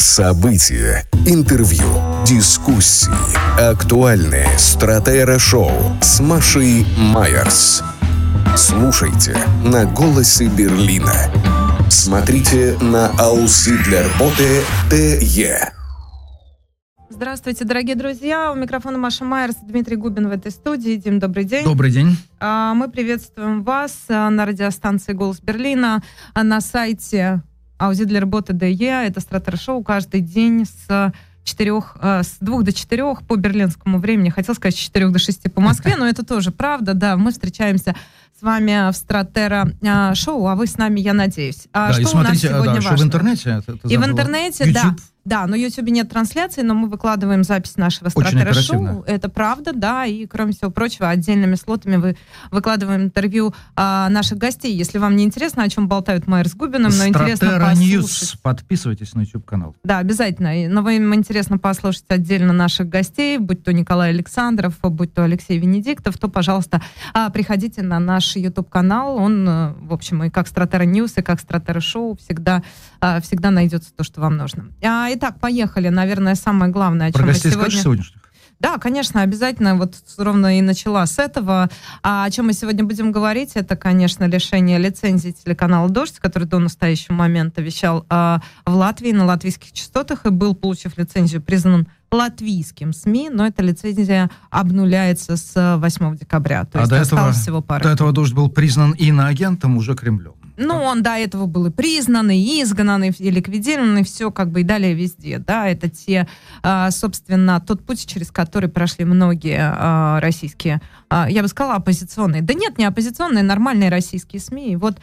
События, интервью, дискуссии, актуальные стратера-шоу с Машей Майерс. Слушайте на «Голосе Берлина». Смотрите на Аусы для работы ТЕ. Здравствуйте, дорогие друзья. У микрофона Маша Майерс, Дмитрий Губин в этой студии. Дим, добрый день. Добрый день. А, Мы приветствуем вас а, на радиостанции «Голос Берлина», а, на сайте «Аузи для работы ДЕ». Это стратер-шоу каждый день с четырех, а, с двух до четырех по берлинскому времени. Хотел сказать с четырех до шести по Москве, но это тоже правда, да. Мы встречаемся с вами в Стратера а, шоу, а вы с нами, я надеюсь. А да, и что у нас смотрите, а, сегодня да, еще в важно? интернете. это- это И в интернете. YouTube. Да, на YouTube нет трансляции, но мы выкладываем запись нашего Очень стратера оперативно. шоу. Это правда, да. И, кроме всего прочего, отдельными слотами вы выкладываем интервью а, наших гостей. Если вам не интересно, о чем болтают Майер с Губиным, но интересно послушать. News. Подписывайтесь на YouTube-канал. Да, обязательно. Но вам интересно послушать отдельно наших гостей, будь то Николай Александров, будь то Алексей Венедиктов, то, пожалуйста, а, приходите на наш YouTube-канал. Он, э, в общем, и как Strattera News, и как Strattera Show всегда, всегда найдется то, что вам нужно. А, Итак, поехали. Наверное, самое главное, о Про чем мы гостей сегодня... скажешь сегодняшних? Да, конечно, обязательно. Вот ровно и начала с этого. А о чем мы сегодня будем говорить, это, конечно, лишение лицензии телеканала «Дождь», который до настоящего момента вещал а, в Латвии на латвийских частотах и был, получив лицензию, признан латвийским СМИ, но эта лицензия обнуляется с 8 декабря. То А есть до этого- всего пара. До этого «Дождь» был признан иноагентом уже Кремлем. Ну, он до этого был и признан, и изгнан, и ликвидирован, и все как бы и далее везде, да, это те, а, собственно, тот путь, через который прошли многие а, российские, а, я бы сказала, оппозиционные, да нет, не оппозиционные, нормальные российские СМИ, и вот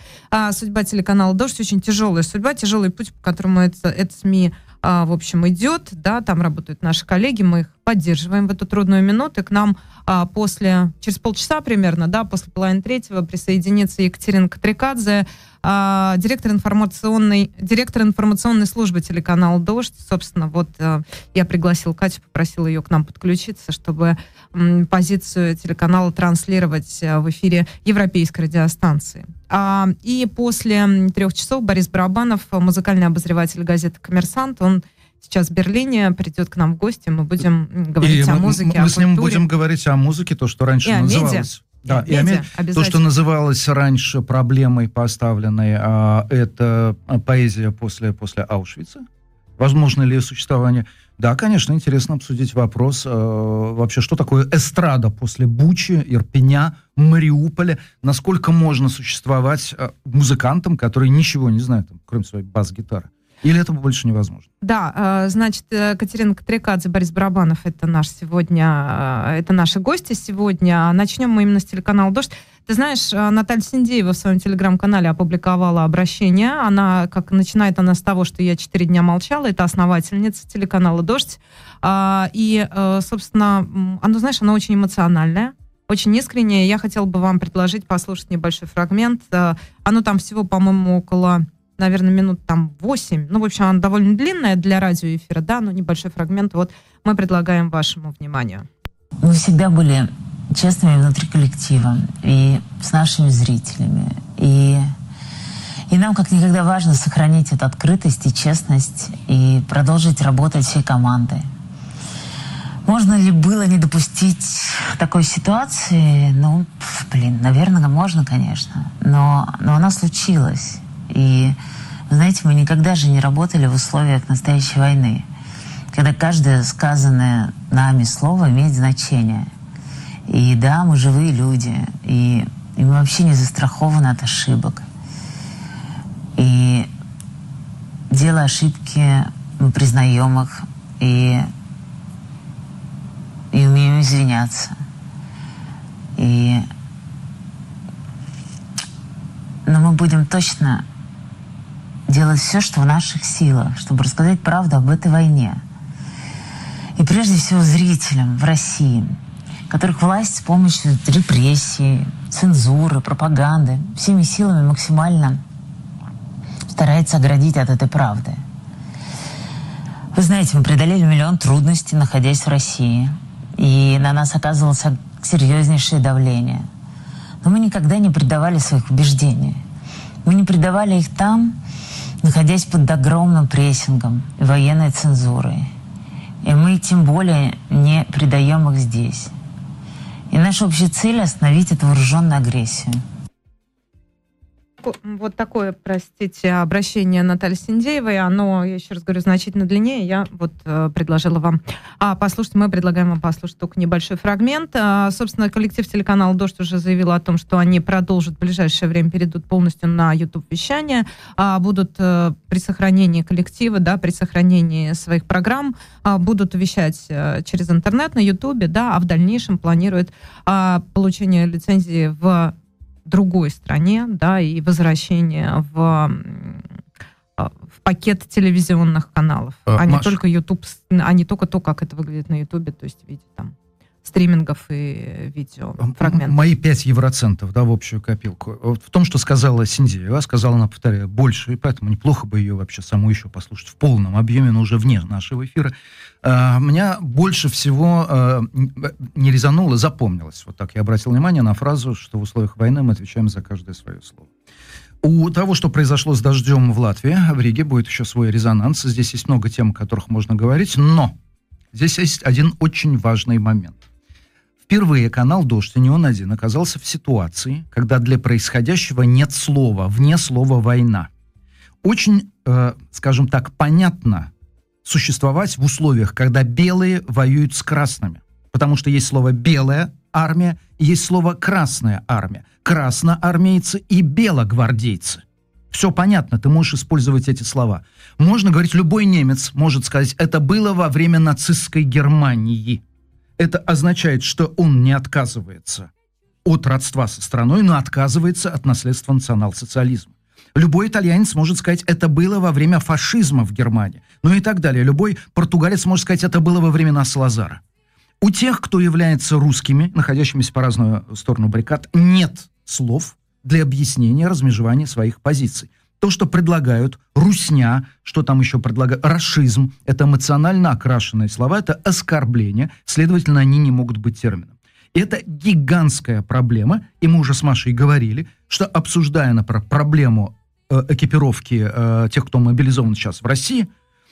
судьба телеканала «Дождь» очень тяжелая судьба, тяжелый путь, по которому это, это СМИ в общем, идет, да, там работают наши коллеги, мы их поддерживаем в эту трудную минуту, и к нам а, после, через полчаса примерно, да, после половины третьего присоединится Екатерина Катрикадзе, а, директор информационной, директор информационной службы телеканала «Дождь». Собственно, вот а, я пригласил Катю, попросила ее к нам подключиться, чтобы м, позицию телеканала транслировать а, в эфире европейской радиостанции. А, и после трех часов Борис Барабанов, музыкальный обозреватель газеты «Коммерсант», он сейчас в Берлине, придет к нам в гости, мы будем говорить И о мы- музыке, мы, о с ним будем говорить о музыке, то, что раньше И о медиа. называлось... Да, И и медиа, ме- То, что называлось раньше проблемой поставленной, а, это а, поэзия после, после Аушвица. Возможно ли существование? Да, конечно, интересно обсудить вопрос э, вообще, что такое эстрада после Бучи, Ирпеня, Мариуполя. Насколько можно существовать э, музыкантам, которые ничего не знают, там, кроме своей бас-гитары? Или это больше невозможно? Да, э, значит, э, Катерина Катрикадзе, Борис Барабанов, это наш сегодня, э, это наши гости сегодня. Начнем мы именно с телеканала «Дождь». Ты знаешь, э, Наталья Синдеева в своем телеграм-канале опубликовала обращение. Она, как начинает она с того, что я четыре дня молчала, это основательница телеканала «Дождь». А, И, э, собственно, оно, знаешь, оно очень эмоциональное, очень искреннее. Я хотела бы вам предложить послушать небольшой фрагмент. Э, Оно там всего, по-моему, около наверное, минут там 8. Ну, в общем, она довольно длинная для радиоэфира, да, но небольшой фрагмент. Вот мы предлагаем вашему вниманию. Мы всегда были честными внутри коллектива и с нашими зрителями. И, и нам как никогда важно сохранить эту открытость и честность и продолжить работать всей командой. Можно ли было не допустить такой ситуации? Ну, блин, наверное, можно, конечно. Но, но она случилась. И, знаете, мы никогда же не работали в условиях настоящей войны, когда каждое сказанное нами слово имеет значение. И да, мы живые люди, и, и мы вообще не застрахованы от ошибок. И делая ошибки, мы признаем их и, и умеем извиняться. И но мы будем точно делать все, что в наших силах, чтобы рассказать правду об этой войне. И прежде всего зрителям в России, которых власть с помощью репрессий, цензуры, пропаганды всеми силами максимально старается оградить от этой правды. Вы знаете, мы преодолели миллион трудностей, находясь в России. И на нас оказывалось серьезнейшее давление. Но мы никогда не предавали своих убеждений. Мы не предавали их там, находясь под огромным прессингом и военной цензурой. И мы тем более не предаем их здесь. И наша общая цель – остановить эту вооруженную агрессию – вот такое, простите, обращение Натальи Синдеевой, оно, я еще раз говорю, значительно длиннее. Я вот э, предложила вам а, послушать, мы предлагаем вам послушать только небольшой фрагмент. А, собственно, коллектив телеканала «Дождь» уже заявил о том, что они продолжат в ближайшее время, перейдут полностью на YouTube-вещание, а, будут а, при сохранении коллектива, да, при сохранении своих программ, а, будут вещать а, через интернет на YouTube, да, а в дальнейшем планируют а, получение лицензии в другой стране, да, и возвращение в а, в пакет телевизионных каналов, а, а не только YouTube, а не только то, как это выглядит на YouTube, то есть в виде там стримингов и видео фрагментов. Мои 5 евроцентов, да, в общую копилку. Вот в том, что сказала Синдеева, сказала она, повторяю, больше, и поэтому неплохо бы ее вообще саму еще послушать в полном объеме, но уже вне нашего эфира. А, меня больше всего а, не резануло, запомнилось. Вот так я обратил внимание на фразу, что в условиях войны мы отвечаем за каждое свое слово. У того, что произошло с дождем в Латвии, в Риге будет еще свой резонанс. Здесь есть много тем, о которых можно говорить, но здесь есть один очень важный момент. Впервые канал «Дождь», и не он один, оказался в ситуации, когда для происходящего нет слова, вне слова «война». Очень, э, скажем так, понятно существовать в условиях, когда белые воюют с красными. Потому что есть слово «белая армия» есть слово «красная армия». Красноармейцы и белогвардейцы. Все понятно, ты можешь использовать эти слова. Можно говорить, любой немец может сказать, это было во время нацистской Германии это означает, что он не отказывается от родства со страной, но отказывается от наследства национал-социализма. Любой итальянец может сказать, это было во время фашизма в Германии. Ну и так далее. Любой португалец может сказать, это было во времена Салазара. У тех, кто является русскими, находящимися по разную сторону баррикад, нет слов для объяснения размежевания своих позиций то, что предлагают, русня, что там еще предлагают, расизм, это эмоционально окрашенные слова, это оскорбление, следовательно, они не могут быть термином. И это гигантская проблема, и мы уже с Машей говорили, что обсуждая, например, проблему э, экипировки э, тех, кто мобилизован сейчас в России,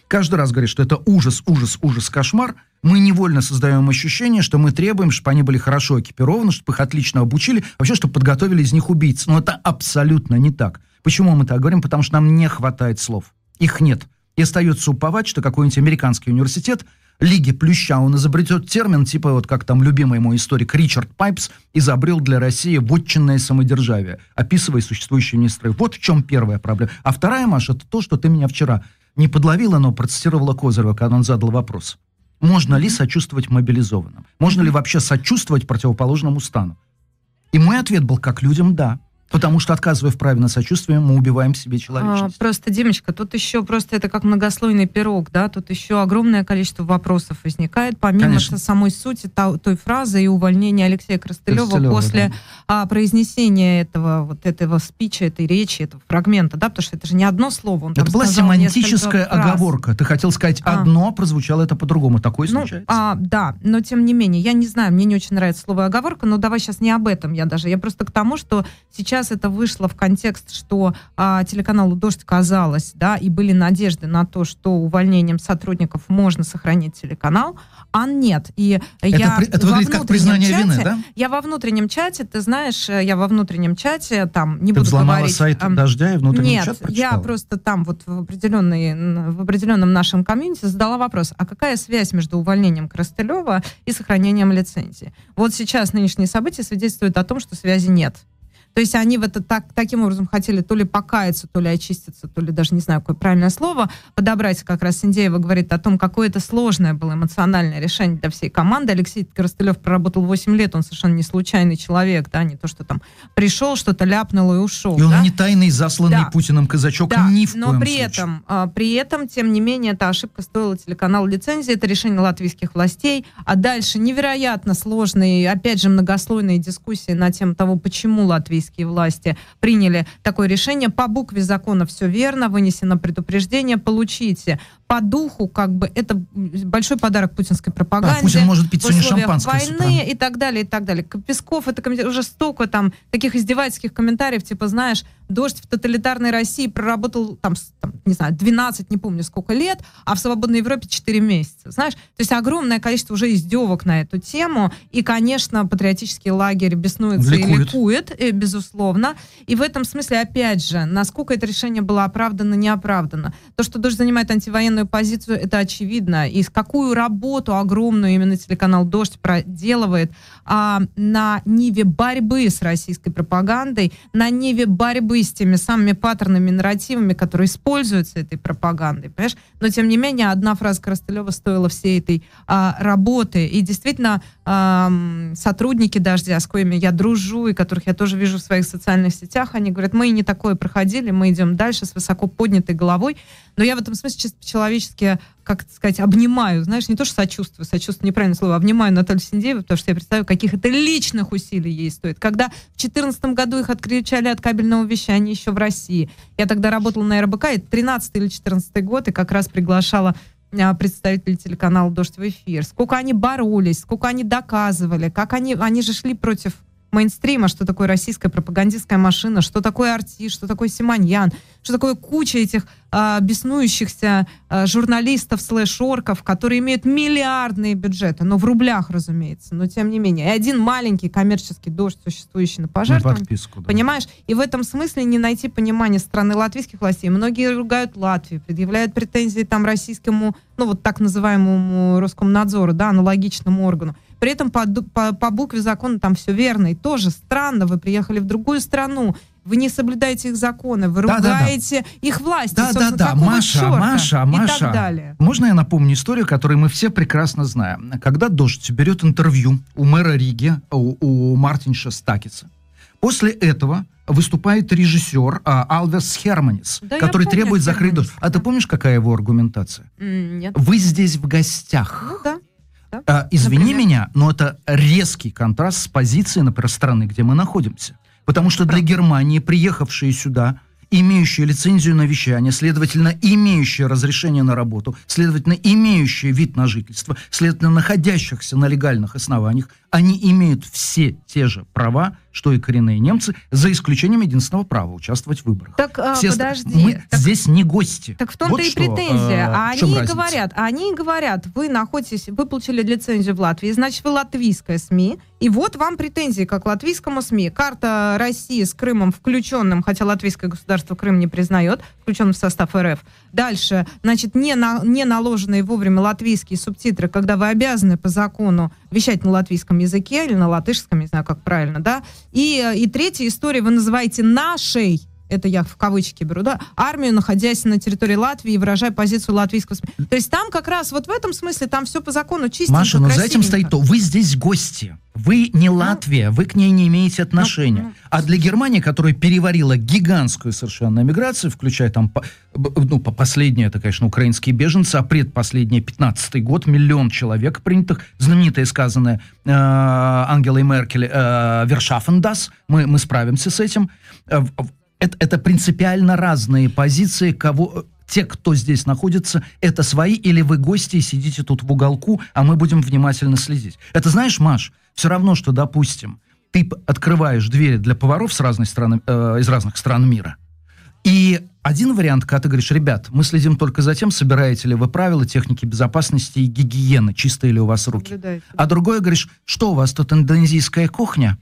каждый раз говорит, что это ужас, ужас, ужас, кошмар, мы невольно создаем ощущение, что мы требуем, чтобы они были хорошо экипированы, чтобы их отлично обучили, вообще, чтобы подготовили из них убийц. Но это абсолютно не так. Почему мы так говорим? Потому что нам не хватает слов. Их нет. И остается уповать, что какой-нибудь американский университет Лиги Плюща, он изобретет термин, типа вот как там любимый мой историк Ричард Пайпс изобрел для России вотчинное самодержавие, описывая существующие министры. Вот в чем первая проблема. А вторая, Маша, это то, что ты меня вчера не подловила, но процитировала Козырева, когда он задал вопрос. Можно ли сочувствовать мобилизованным? Можно ли вообще сочувствовать противоположному стану? И мой ответ был, как людям, да. Потому что, отказывая в праве на сочувствие, мы убиваем себе человечность. А, просто, Димочка, тут еще просто это как многослойный пирог, да, тут еще огромное количество вопросов возникает, помимо Конечно. самой сути та, той фразы и увольнения Алексея Крастылева, Крастылева после да. а, произнесения этого, вот этого спича, этой речи, этого фрагмента, да, потому что это же не одно слово. Он это была семантическая оговорка. Ты хотел сказать а. одно, прозвучало это по-другому. Такое ну, случается. А, да, но тем не менее, я не знаю, мне не очень нравится слово оговорка, но давай сейчас не об этом я даже. Я просто к тому, что сейчас сейчас это вышло в контекст, что а, телеканалу «Дождь» казалось, да, и были надежды на то, что увольнением сотрудников можно сохранить телеканал, а нет. И это, я при, это выглядит как признание чате, вины, да? Я во внутреннем чате, ты знаешь, я во внутреннем чате, там, не ты буду говорить... сайт а, «Дождя» и внутренний нет, чат Нет, я просто там вот в, определенной, в определенном нашем комьюнити задала вопрос, а какая связь между увольнением Крастылева и сохранением лицензии? Вот сейчас нынешние события свидетельствуют о том, что связи нет. То есть они в это так, таким образом хотели то ли покаяться, то ли очиститься, то ли даже не знаю, какое правильное слово подобрать. Как раз Индеева говорит о том, какое это сложное было эмоциональное решение для всей команды. Алексей Коростылев проработал 8 лет, он совершенно не случайный человек, да, не то, что там пришел, что-то ляпнул и ушел. И он да? не тайный, засланный да. Путиным казачок да, ни в но коем при случае. этом, а, при этом, тем не менее, эта ошибка стоила телеканалу лицензии, это решение латвийских властей, а дальше невероятно сложные, опять же, многослойные дискуссии на тему того, почему латвийские власти приняли такое решение. По букве закона все верно, вынесено предупреждение, получите по духу, как бы, это большой подарок путинской пропаганде. Да, Путин может пить сегодня шампанское войны и так далее, и так далее. Песков, это уже столько там таких издевательских комментариев, типа, знаешь, дождь в тоталитарной России проработал, там, там, не знаю, 12, не помню сколько лет, а в свободной Европе 4 месяца. Знаешь, то есть огромное количество уже издевок на эту тему. И, конечно, патриотический лагерь беснуется и Ликует. ликует, э, безусловно. И в этом смысле, опять же, насколько это решение было оправдано, неоправдано. То, что Дождь занимает антивоенную позицию, это очевидно. И какую работу огромную именно телеканал Дождь проделывает а, на ниве борьбы с российской пропагандой, на ниве борьбы с теми самыми паттернами, нарративами, которые используются этой пропагандой, понимаешь? Но, тем не менее, одна фраза Коростылева стоила всей этой а, работы. И действительно, ам, сотрудники «Дождя», с коими я дружу и которых я тоже вижу в своих социальных сетях, они говорят, мы и не такое проходили, мы идем дальше с высоко поднятой головой. Но я в этом смысле чисто по-человечески, как сказать, обнимаю, знаешь, не то, что сочувствую, сочувствую неправильное слово, обнимаю Наталью Синдееву, потому что я представляю, каких это личных усилий ей стоит. Когда в 2014 году их отключали от кабельного вещания еще в России, я тогда работала на РБК, это 13 или 14 год, и как раз приглашала а, представителей телеканала «Дождь» в эфир. Сколько они боролись, сколько они доказывали, как они, они же шли против мейнстрима, что такое российская пропагандистская машина, что такое артист, что такое Симоньян, что такое куча этих а, беснующихся а, журналистов слэш-орков, которые имеют миллиардные бюджеты, но в рублях, разумеется, но тем не менее. И один маленький коммерческий дождь, существующий на На пожертвовании, подписку. да. Понимаешь? И в этом смысле не найти понимания страны латвийских властей. Многие ругают Латвию, предъявляют претензии там российскому, ну вот так называемому Роскомнадзору, да, аналогичному органу. При этом по, по, по букве закона там все верно. И тоже странно, вы приехали в другую страну, вы не соблюдаете их законы, вы Да-да-да. ругаете их власти. Да, да, да, Маша, черта? Маша, И Маша. так далее. Можно я напомню историю, которую мы все прекрасно знаем? Когда Дождь берет интервью у мэра Риги, у, у Мартинша Стакиса, после этого выступает режиссер а, Алвес Херманис, Да, который помню требует закрыть Херманис, Дождь. А ты да. помнишь, какая его аргументация? Нет. Вы здесь в гостях. Ну да. А, извини Например? меня, но это резкий контраст с позицией, например, страны, где мы находимся. Потому что для Германии, приехавшие сюда, имеющие лицензию на вещание, следовательно, имеющие разрешение на работу, следовательно, имеющие вид на жительство, следовательно, находящихся на легальных основаниях, они имеют все те же права, что и коренные немцы, за исключением единственного права участвовать в выборах. Так, а, Все подожди. Мы Так- здесь не гости. Так в том-то Вот и что, претензия. а они разница? говорят, они говорят, вы находитесь, вы получили лицензию в Латвии, значит, вы латвийская СМИ, и вот вам претензии как латвийскому СМИ. Карта России с Крымом включенным, хотя латвийское государство Крым не признает, включенным в состав РФ. Дальше, значит, не, на, не наложенные вовремя латвийские субтитры, когда вы обязаны по закону вещать на латвийском языке или на латышском, не знаю, как правильно, да. И, э, и третья история, вы называете нашей это я в кавычки беру, да, армию, находясь на территории Латвии выражая позицию латвийского. То есть там как раз вот в этом смысле там все по закону чистенько, Маша, но за этим стоит то, вы здесь гости. Вы не Латвия, вы к ней не имеете отношения. ну, а для Германии, которая переварила гигантскую совершенно миграцию, включая там, ну, по последнее, это, конечно, украинские беженцы, а предпоследний, 15 год, миллион человек принятых, знаменитое сказанное э, Ангелой Меркель, э, «Вершафендас», мы, мы справимся с этим. Это, это принципиально разные позиции, кого те, кто здесь находится, это свои или вы гости и сидите тут в уголку, а мы будем внимательно следить. Это знаешь, Маш, все равно, что, допустим, ты открываешь двери для поваров с разной страны, э, из разных стран мира, и один вариант, когда ты говоришь, ребят, мы следим только за тем, собираете ли вы правила техники безопасности и гигиены, чистые ли у вас руки. А другой говоришь, что у вас тут индонезийская кухня?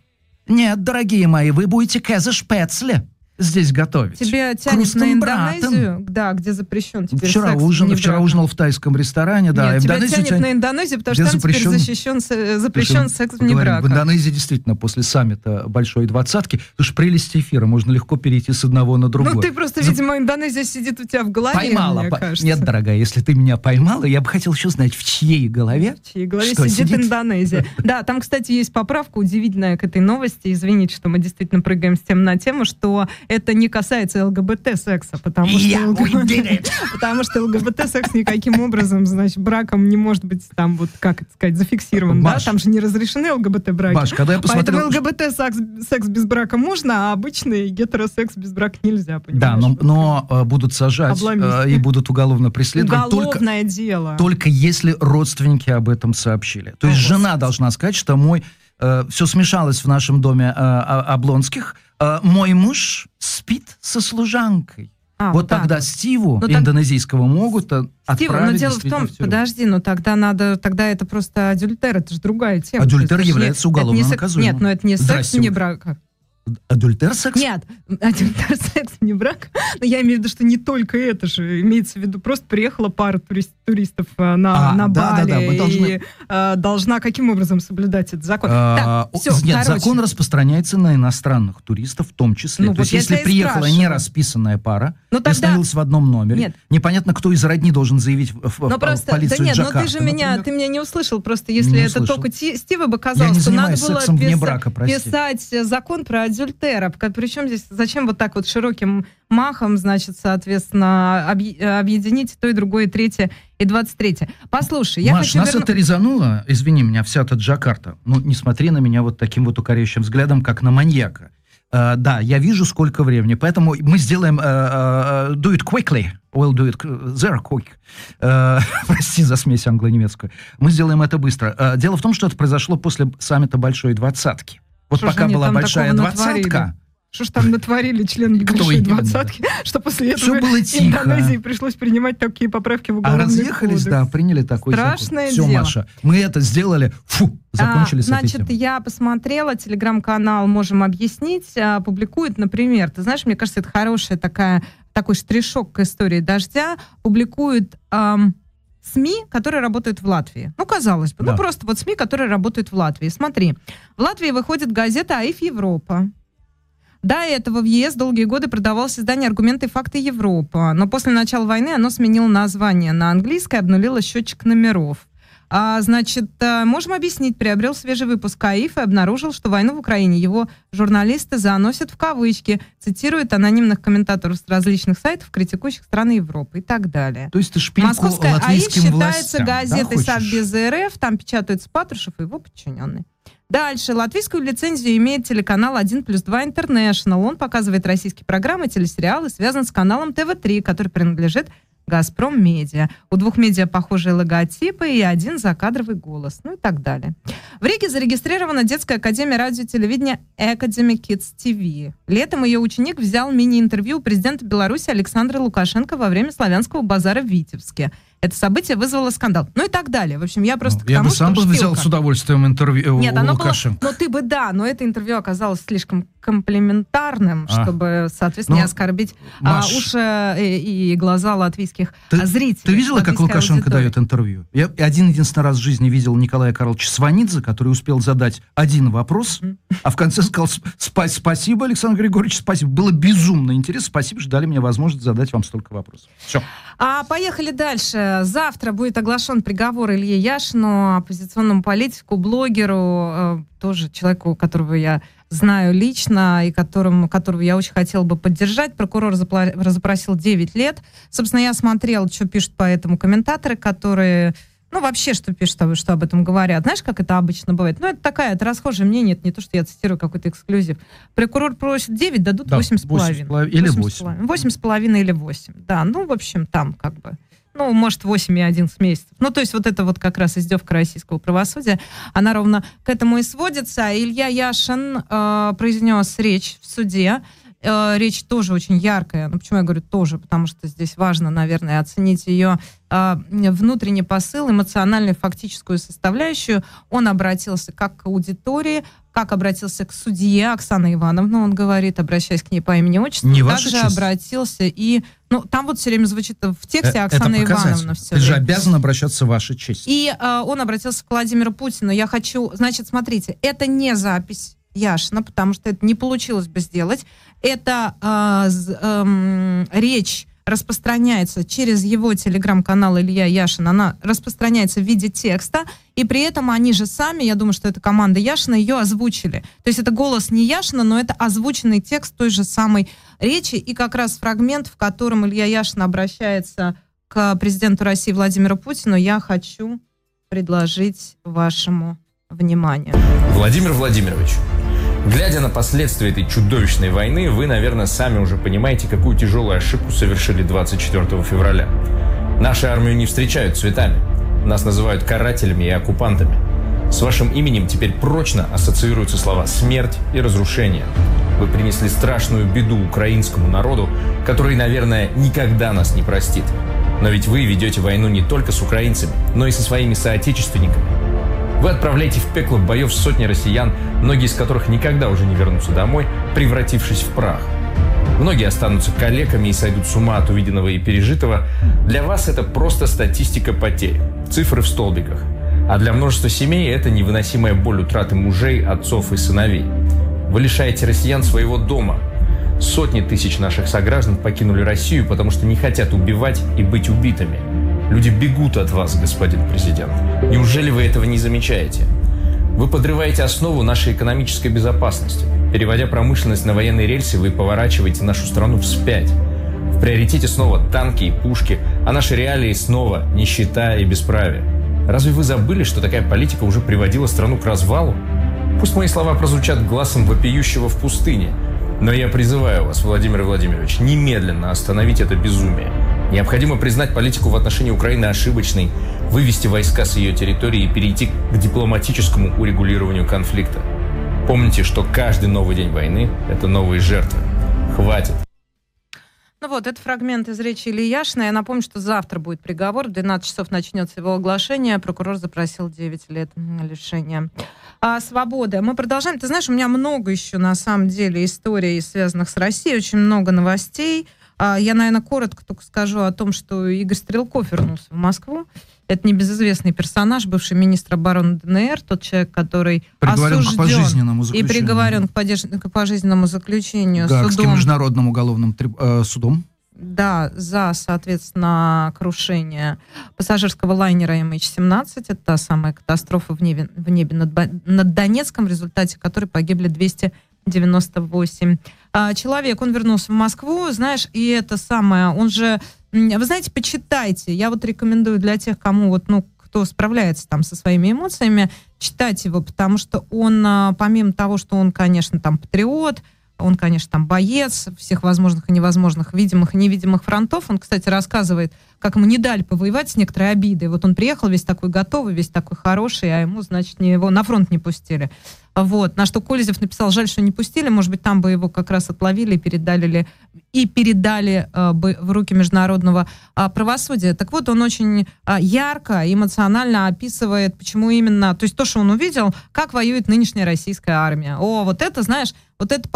Нет, дорогие мои, вы будете кэзешпецле здесь готовить. Тебе тянет на. Индонезию, да, где запрещен теперь Вчера, секс ужин, вчера ужинал в тайском ресторане, да. Нет, тебя тянет тянет- на Индонезию, потому что там теперь запрещен- защищен, се- запрещен секс вне говорим, брака. В Индонезии действительно после саммита большой двадцатки, потому что прелести эфира, можно легко перейти с одного на другое. Ну, ты просто, За- видимо, Индонезия сидит у тебя в голове, Поймала. мне по- кажется. Нет, дорогая, если ты меня поймала, я бы хотел еще знать, в чьей голове. В чьей голове Что, сидит, сидит? Индонезия. Да, там, кстати, есть поправка удивительная к этой новости. Извините, что мы действительно прыгаем с тем на тему, что это не касается ЛГБТ-секса, потому что... it. Потому что ЛГБТ-секс никаким образом, значит, браком не может быть там вот, как это сказать, зафиксирован, да? Маш. Там же не разрешены ЛГБТ-браки. Маш, когда я посмотрел... Поэтому ЛГБТ-секс секс без брака можно, а обычный гетеросекс без брака нельзя, Да, понимаешь? но, Вот но э, будут сажать Обломись. э, и будут уголовно преследовать только, Уголовное дело. только если родственники об этом сообщили. То есть О, жена должна сказать, что мой все смешалось в нашем доме э, Облонских. Э, мой муж спит со служанкой. А, вот так тогда. Стиву Ну, так- индонезийского могут э, Стив, но отправить дело в том, в тюрьму. подожди, ну тогда надо, тогда это просто адюльтер, это же другая тема. Адюльтер есть не- является уголовно не наказуемым. Нет, но это не секс Здрасте, вне Адюльтер секс? Нет, адюльтер секс вне брака. Но я имею в виду, что не только это же. Имеется в виду, просто приехала пара турист- туристов э, на, А, на да, да, Бали да, должны- и э, должна каким образом соблюдать этот закон. А, так, всё, Нет, короче. закон распространяется на иностранных туристов в том числе. Ну, То вот есть, если приехала спрашиваю. не расписанная пара, Ну, и тогда- остановилась в одном номере, Нет. непонятно, кто из родни должен заявить в, в- Ну в просто, полицию да нет, ну Джакарты, ты же меня, ты меня не услышал, просто если Не это услышал. только Ти- Стива бы казалось, не что надо было писать э, закон про адюльтера. Причем здесь, зачем вот так вот широким махом, значит, соответственно, объ- объединить то, и другое, и третье, и двадцать третье. Послушай, я Маш, хочу нас верну- это резануло, извини меня, вся эта Джакарта. Ну, не смотри на меня вот таким вот укоряющим взглядом, как на маньяка. Э, да, я вижу, сколько времени, поэтому мы сделаем э, э, do it quickly. We'll do it there quick. Э, прости за смесь англо-немецкую. Мы сделаем это быстро. Э, дело в том, что это произошло после саммита Большой Двадцатки. Вот Что пока была Большая? Двадцатка, Что ж там натворили члены большой двадцатки, что после этого было тихо. Индонезии пришлось принимать такие поправки в а уголовный разъехались, кодекс. да, приняли такой Страшное закон. Все, дело. Маша, мы это сделали, фу, закончили А, с Значит, темой. я посмотрела, телеграм-канал «Можем объяснить» а, публикует, например, ты знаешь, мне кажется, это хорошая такая, такой штришок к истории «Дождя», публикует ам, СМИ, которые работают в Латвии. Ну, казалось бы, Да. ну просто вот СМИ, которые работают в Латвии. Смотри, в Латвии выходит газета «Аиф Европа». До этого в ЕС долгие годы продавалось издание «Аргументы и факты Европа», но после начала войны оно сменило название на английское, обнулило счетчик номеров. А, значит, э, можем объяснить, приобрел свежий выпуск АИФ и обнаружил, что войну в Украине его журналисты заносят в кавычки, цитируют анонимных комментаторов с различных сайтов, критикующих страны Европы и так далее. То есть ты шпильку Московская АИФ считается властям, да, газетой хочешь? Совбез РФ, там печатаются Патрушев и его подчиненные. Дальше. Латвийскую лицензию имеет телеканал 1 плюс 2 International. Он показывает российские программы, телесериалы, связан с каналом ТВ-3, который принадлежит Газпром Медиа. У двух медиа похожие логотипы и один закадровый голос, ну и так далее. В Риге зарегистрирована детская академия радио и телевидения Academy Kids TV. Летом ее ученик взял мини-интервью у президента Беларуси Александра Лукашенко во время славянского базара в Витебске. Это событие вызвало скандал. Ну и так далее. В общем, я просто Ну, к я тому, бы сам бы взял с удовольствием интервью Нет, у оно было... Лукашенко. Ну, ты бы да, но это интервью оказалось слишком комплементарным, А. чтобы, соответственно, Ну, не оскорбить а, Маш, уши и, и глаза латвийских Ты- а, зрителей. Ты видела, как Лукашенко аудитории? дает интервью? Я один единственный раз в жизни видел Николая Карловича Сванидзе, который успел задать один вопрос, а в конце сказал «Спа- спасибо, Александр Григорьевич, спасибо. Было безумно интересно. Спасибо, что дали мне возможность задать вам столько вопросов. Все. А поехали дальше. Завтра будет оглашен приговор Илье Яшину, оппозиционному политику, блогеру, э, тоже человеку, которого я знаю лично и которому, которого я очень хотела бы поддержать. Прокурор запросил 9 лет. Собственно, я смотрела, что пишут по этому комментаторы, которые... Ну, вообще, что пишут, что об этом говорят. Знаешь, как это обычно бывает? Ну, это такая, это расхожее мнение, это не то, что я цитирую какой-то эксклюзив. Прокурор просит 9, дадут Да, 8 с половиной. 8,5 или 8 с 8. половиной. 8 с половиной или 8. Да, ну, в общем, там как бы... Ну, может, 8 и 11 месяцев. Ну, то есть вот это вот как раз издевка российского правосудия, она ровно к этому и сводится. Илья Яшин э, произнес речь в суде. Э, речь тоже очень яркая. Ну, почему я говорю тоже? Потому что здесь важно, наверное, оценить ее э, внутренний посыл, эмоциональную, фактическую составляющую. Он обратился как к аудитории, как обратился к судье Оксана Ивановна, он говорит, обращаясь к ней по имени отчеству. Не Также честь? обратился и... Ну, там вот все время звучит в тексте Э, Оксана это. Ивановна. Все Ты же обязан обращаться в ваша честь. и э, он обратился к Владимиру Путину. Я хочу, значит, смотрите, это не запись Яшина, потому что это не получилось бы сделать. Это э, эм, речь распространяется через его телеграм-канал Илья Яшин, она распространяется в виде текста, и при этом они же сами, я думаю, что это команда Яшина, ее озвучили. То есть это голос не Яшина, но это озвученный текст той же самой речи, и как раз фрагмент, в котором Илья Яшин обращается к президенту России Владимиру Путину, я хочу предложить вашему вниманию. Владимир Владимирович, глядя на последствия этой чудовищной войны, вы, наверное, сами уже понимаете, какую тяжелую ошибку совершили 24 февраля. Нашу армию не встречают цветами. Нас называют карателями и оккупантами. С вашим именем теперь прочно ассоциируются слова «смерть» и «разрушение». Вы принесли страшную беду украинскому народу, который, наверное, никогда нас не простит. Но ведь вы ведете войну не только с украинцами, но и со своими соотечественниками. Вы отправляете в пекло боев сотни россиян, многие из которых никогда уже не вернутся домой, превратившись в прах. Многие останутся калеками и сойдут с ума от увиденного и пережитого. Для вас это просто статистика потерь, цифры в столбиках. А для множества семей это невыносимая боль утраты мужей, отцов и сыновей. Вы лишаете россиян своего дома – Сотни тысяч наших сограждан покинули Россию, потому что не хотят убивать и быть убитыми. Люди бегут от вас, господин президент. Неужели вы этого не замечаете? Вы подрываете основу нашей экономической безопасности. Переводя промышленность на военные рельсы, вы поворачиваете нашу страну вспять. В приоритете снова танки и пушки, а наши реалии снова нищета и бесправие. Разве вы забыли, что такая политика уже приводила страну к развалу? Пусть мои слова прозвучат глазом вопиющего в пустыне – но я призываю вас, Владимир Владимирович, немедленно остановить это безумие. Необходимо признать политику в отношении Украины ошибочной, вывести войска с ее территории и перейти к дипломатическому урегулированию конфликта. Помните, что каждый новый день войны – это новые жертвы. Хватит. Ну вот, это фрагмент из речи Ильи Яшина. Я напомню, что завтра будет приговор. В 12 часов начнется его оглашение. Прокурор запросил 9 лет лишения а, свободы. Мы продолжаем. Ты знаешь, у меня много еще, на самом деле, историй, связанных с Россией. Очень много новостей. А, я, наверное, коротко только скажу о том, что Игорь Стрелков вернулся в Москву. Это небезызвестный персонаж, бывший министр обороны ДНР, тот человек, который приговорен осужден к пожизненному заключению. и приговорен к, подерж... к пожизненному заключению да, судом. международным уголовным э, судом. Да, за, соответственно, крушение пассажирского лайнера MH17. Это та самая катастрофа в небе, в небе над, над Донецком, в результате которой погибли 298 а, человек. Он вернулся в Москву, знаешь, и это самое, он же вы знаете, почитайте. Я вот рекомендую для тех, кому вот, ну, кто справляется там со своими эмоциями, читать его, потому что он, а, помимо того, что он, конечно, там патриот, он, конечно, там боец всех возможных и невозможных, видимых и невидимых фронтов. Он, кстати, рассказывает, как ему не дали повоевать с некоторой обидой. Вот он приехал весь такой готовый, весь такой хороший, а ему, значит, не его на фронт не пустили. Вот. На что Кользев написал, жаль, что не пустили, может быть, там бы его как раз отловили и передали, и передали э, бы в руки международного э, правосудия. Так вот, он очень э, ярко, эмоционально описывает, почему именно, то есть то, что он увидел, как воюет нынешняя российская армия. О, вот это, знаешь, вот это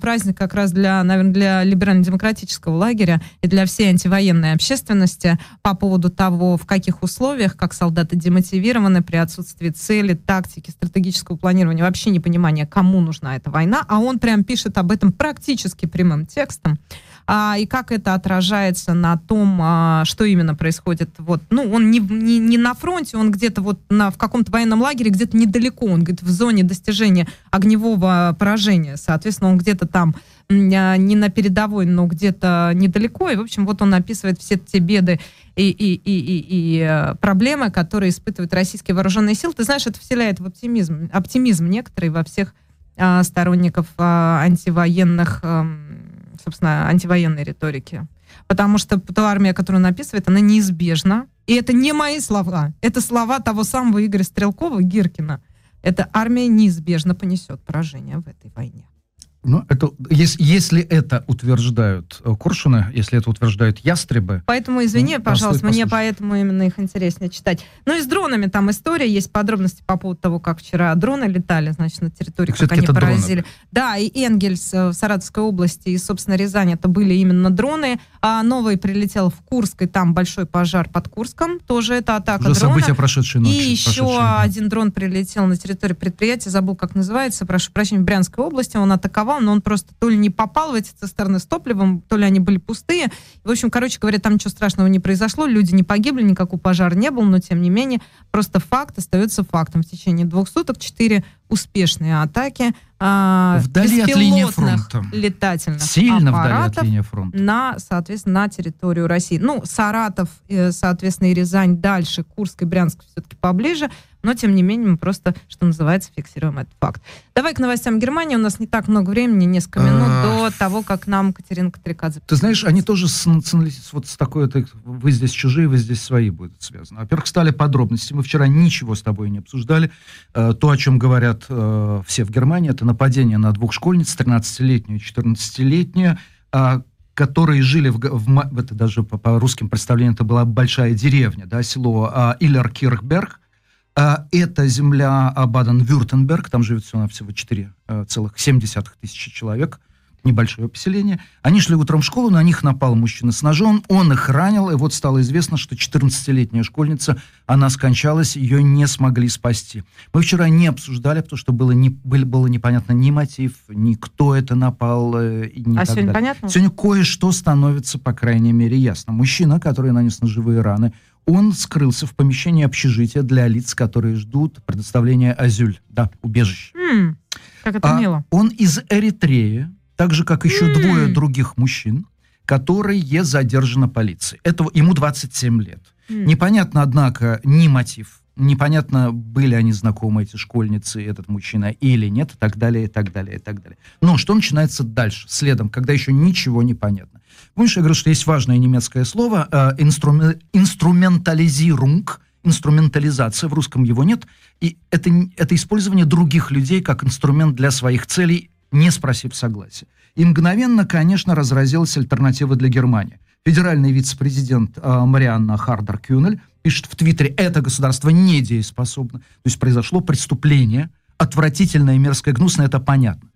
праздник как раз для, наверное, для либерально-демократического лагеря и для всей антивоенной общественности по поводу того, в каких условиях, как солдаты демотивированы при отсутствии цели, тактики, стратегического планирования, вообще непонимания, кому нужна эта война, а он прям пишет об этом практически прямым текстом а, и как это отражается на том, а, что именно происходит. Вот, ну, он не, не, не на фронте, он где-то вот на, в каком-то военном лагере, где-то недалеко, он говорит, в зоне достижения огневого поражения. Соответственно, он где-то там а, не на передовой, но где-то недалеко. И, в общем, вот он описывает все те беды и, и, и, и, и э, проблемы, которые испытывают российские вооруженные силы. Ты знаешь, это вселяет в оптимизм, оптимизм некоторый во всех а, сторонников а, антивоенных а, собственно, антивоенной риторики. Потому что та армия, которую он описывает, она неизбежна. И это не мои слова. Это слова того самого Игоря Стрелкова, Гиркина. Эта армия неизбежно понесет поражение в этой войне. Ну, это, если, если это утверждают э, Коршуны, если это утверждают ястребы... Поэтому, извини, ну, пожалуйста, мне поэтому именно их интереснее читать. Ну и с дронами там история, есть подробности по поводу того, как вчера дроны летали, значит, на территории, как они поразили. Дроны. Да, и Энгельс э, в Саратовской области, и, собственно, Рязань, это были именно дроны. А новый прилетел в Курск, и там большой пожар под Курском, тоже это атака Уже дрона. события прошедшей ночи. И еще один дрон прилетел на территорию предприятия, забыл, как называется, прошу прощения, в Брянской области, он атаковал но он просто то ли не попал в эти цистерны с топливом, то ли они были пустые. В общем, короче говоря, там ничего страшного не произошло, люди не погибли, никакого пожара не было, но тем не менее, просто факт остается фактом. В течение двух суток четыре успешные атаки а, вдали от линии фронта. летательных Сильно аппаратов вдали от линии фронта. на, соответственно, на территорию России. Ну, Саратов, э, соответственно, и Рязань дальше, Курск и Брянск все-таки поближе, но, тем не менее, мы просто, что называется, фиксируем этот факт. Давай к новостям Германии. У нас не так много времени, несколько минут до того, как нам Катерина Катрикадзе... Ты знаешь, они тоже с националистом, вот с такой, вы здесь чужие, вы здесь свои будут связаны. Во-первых, стали подробности. Мы вчера ничего с тобой не обсуждали. Э, то, о чем говорят э, все в Германии, это нападение на двух школьниц, 13-летнюю и 14-летнюю, а, которые жили в, в это даже по, по русским представлениям это была большая деревня, да, село а, Иллер-Кирхберг, это земля Баден-Вюртемберг, там живет всего, всего 4,7 тысячи человек небольшое поселение. Они шли утром в школу, на них напал мужчина с ножом, он их ранил, и вот стало известно, что 14-летняя школьница, она скончалась, ее не смогли спасти. Мы вчера не обсуждали, потому что было, не, было, непонятно ни мотив, ни кто это напал, э, и не а так сегодня далее. понятно? Сегодня кое-что становится, по крайней мере, ясно. Мужчина, который нанес ножевые раны, он скрылся в помещении общежития для лиц, которые ждут предоставления азюль, да, убежища. М, как это А мило. он из Эритреи, так же, как еще М. двое других мужчин, которые задержаны полицией. Это, ему 27 лет. М. Непонятно, однако, ни мотив, непонятно, были они знакомы, эти школьницы, этот мужчина, или нет, и так далее, и так далее, и так далее. Но что начинается дальше, следом, когда еще ничего не понятно? Помнишь, я говорил, что есть важное немецкое слово э, инструме- инструментализирунг, инструментализация, в русском его нет, и это, это использование других людей как инструмент для своих целей, не спросив согласия. И мгновенно, конечно, разразилась альтернатива для Германии. Федеральный вице-президент э, Марианна Хардер Кюнель пишет в Твиттере, это государство недееспособно. То есть произошло преступление, отвратительное, мерзкое, гнусное, это понятно.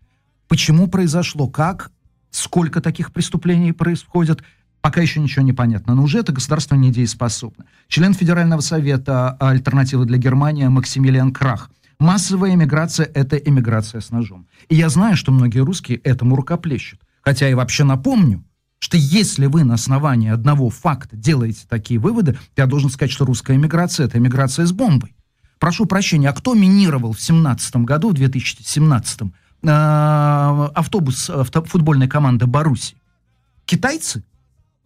Почему произошло, как, сколько таких преступлений происходит, пока еще ничего не понятно. Но уже это государство недееспособно. Член Федерального совета «Альтернатива для Германии» Максимилиан Крах. Массовая эмиграция – это эмиграция с ножом. И я знаю, что многие русские этому рукоплещут. Хотя и вообще напомню, что если вы на основании одного факта делаете такие выводы, я должен сказать, что русская эмиграция – это эмиграция с бомбой. Прошу прощения, а кто минировал в 17 году, в 2017 э, автобус авто- футбольной команды Баруси? Китайцы?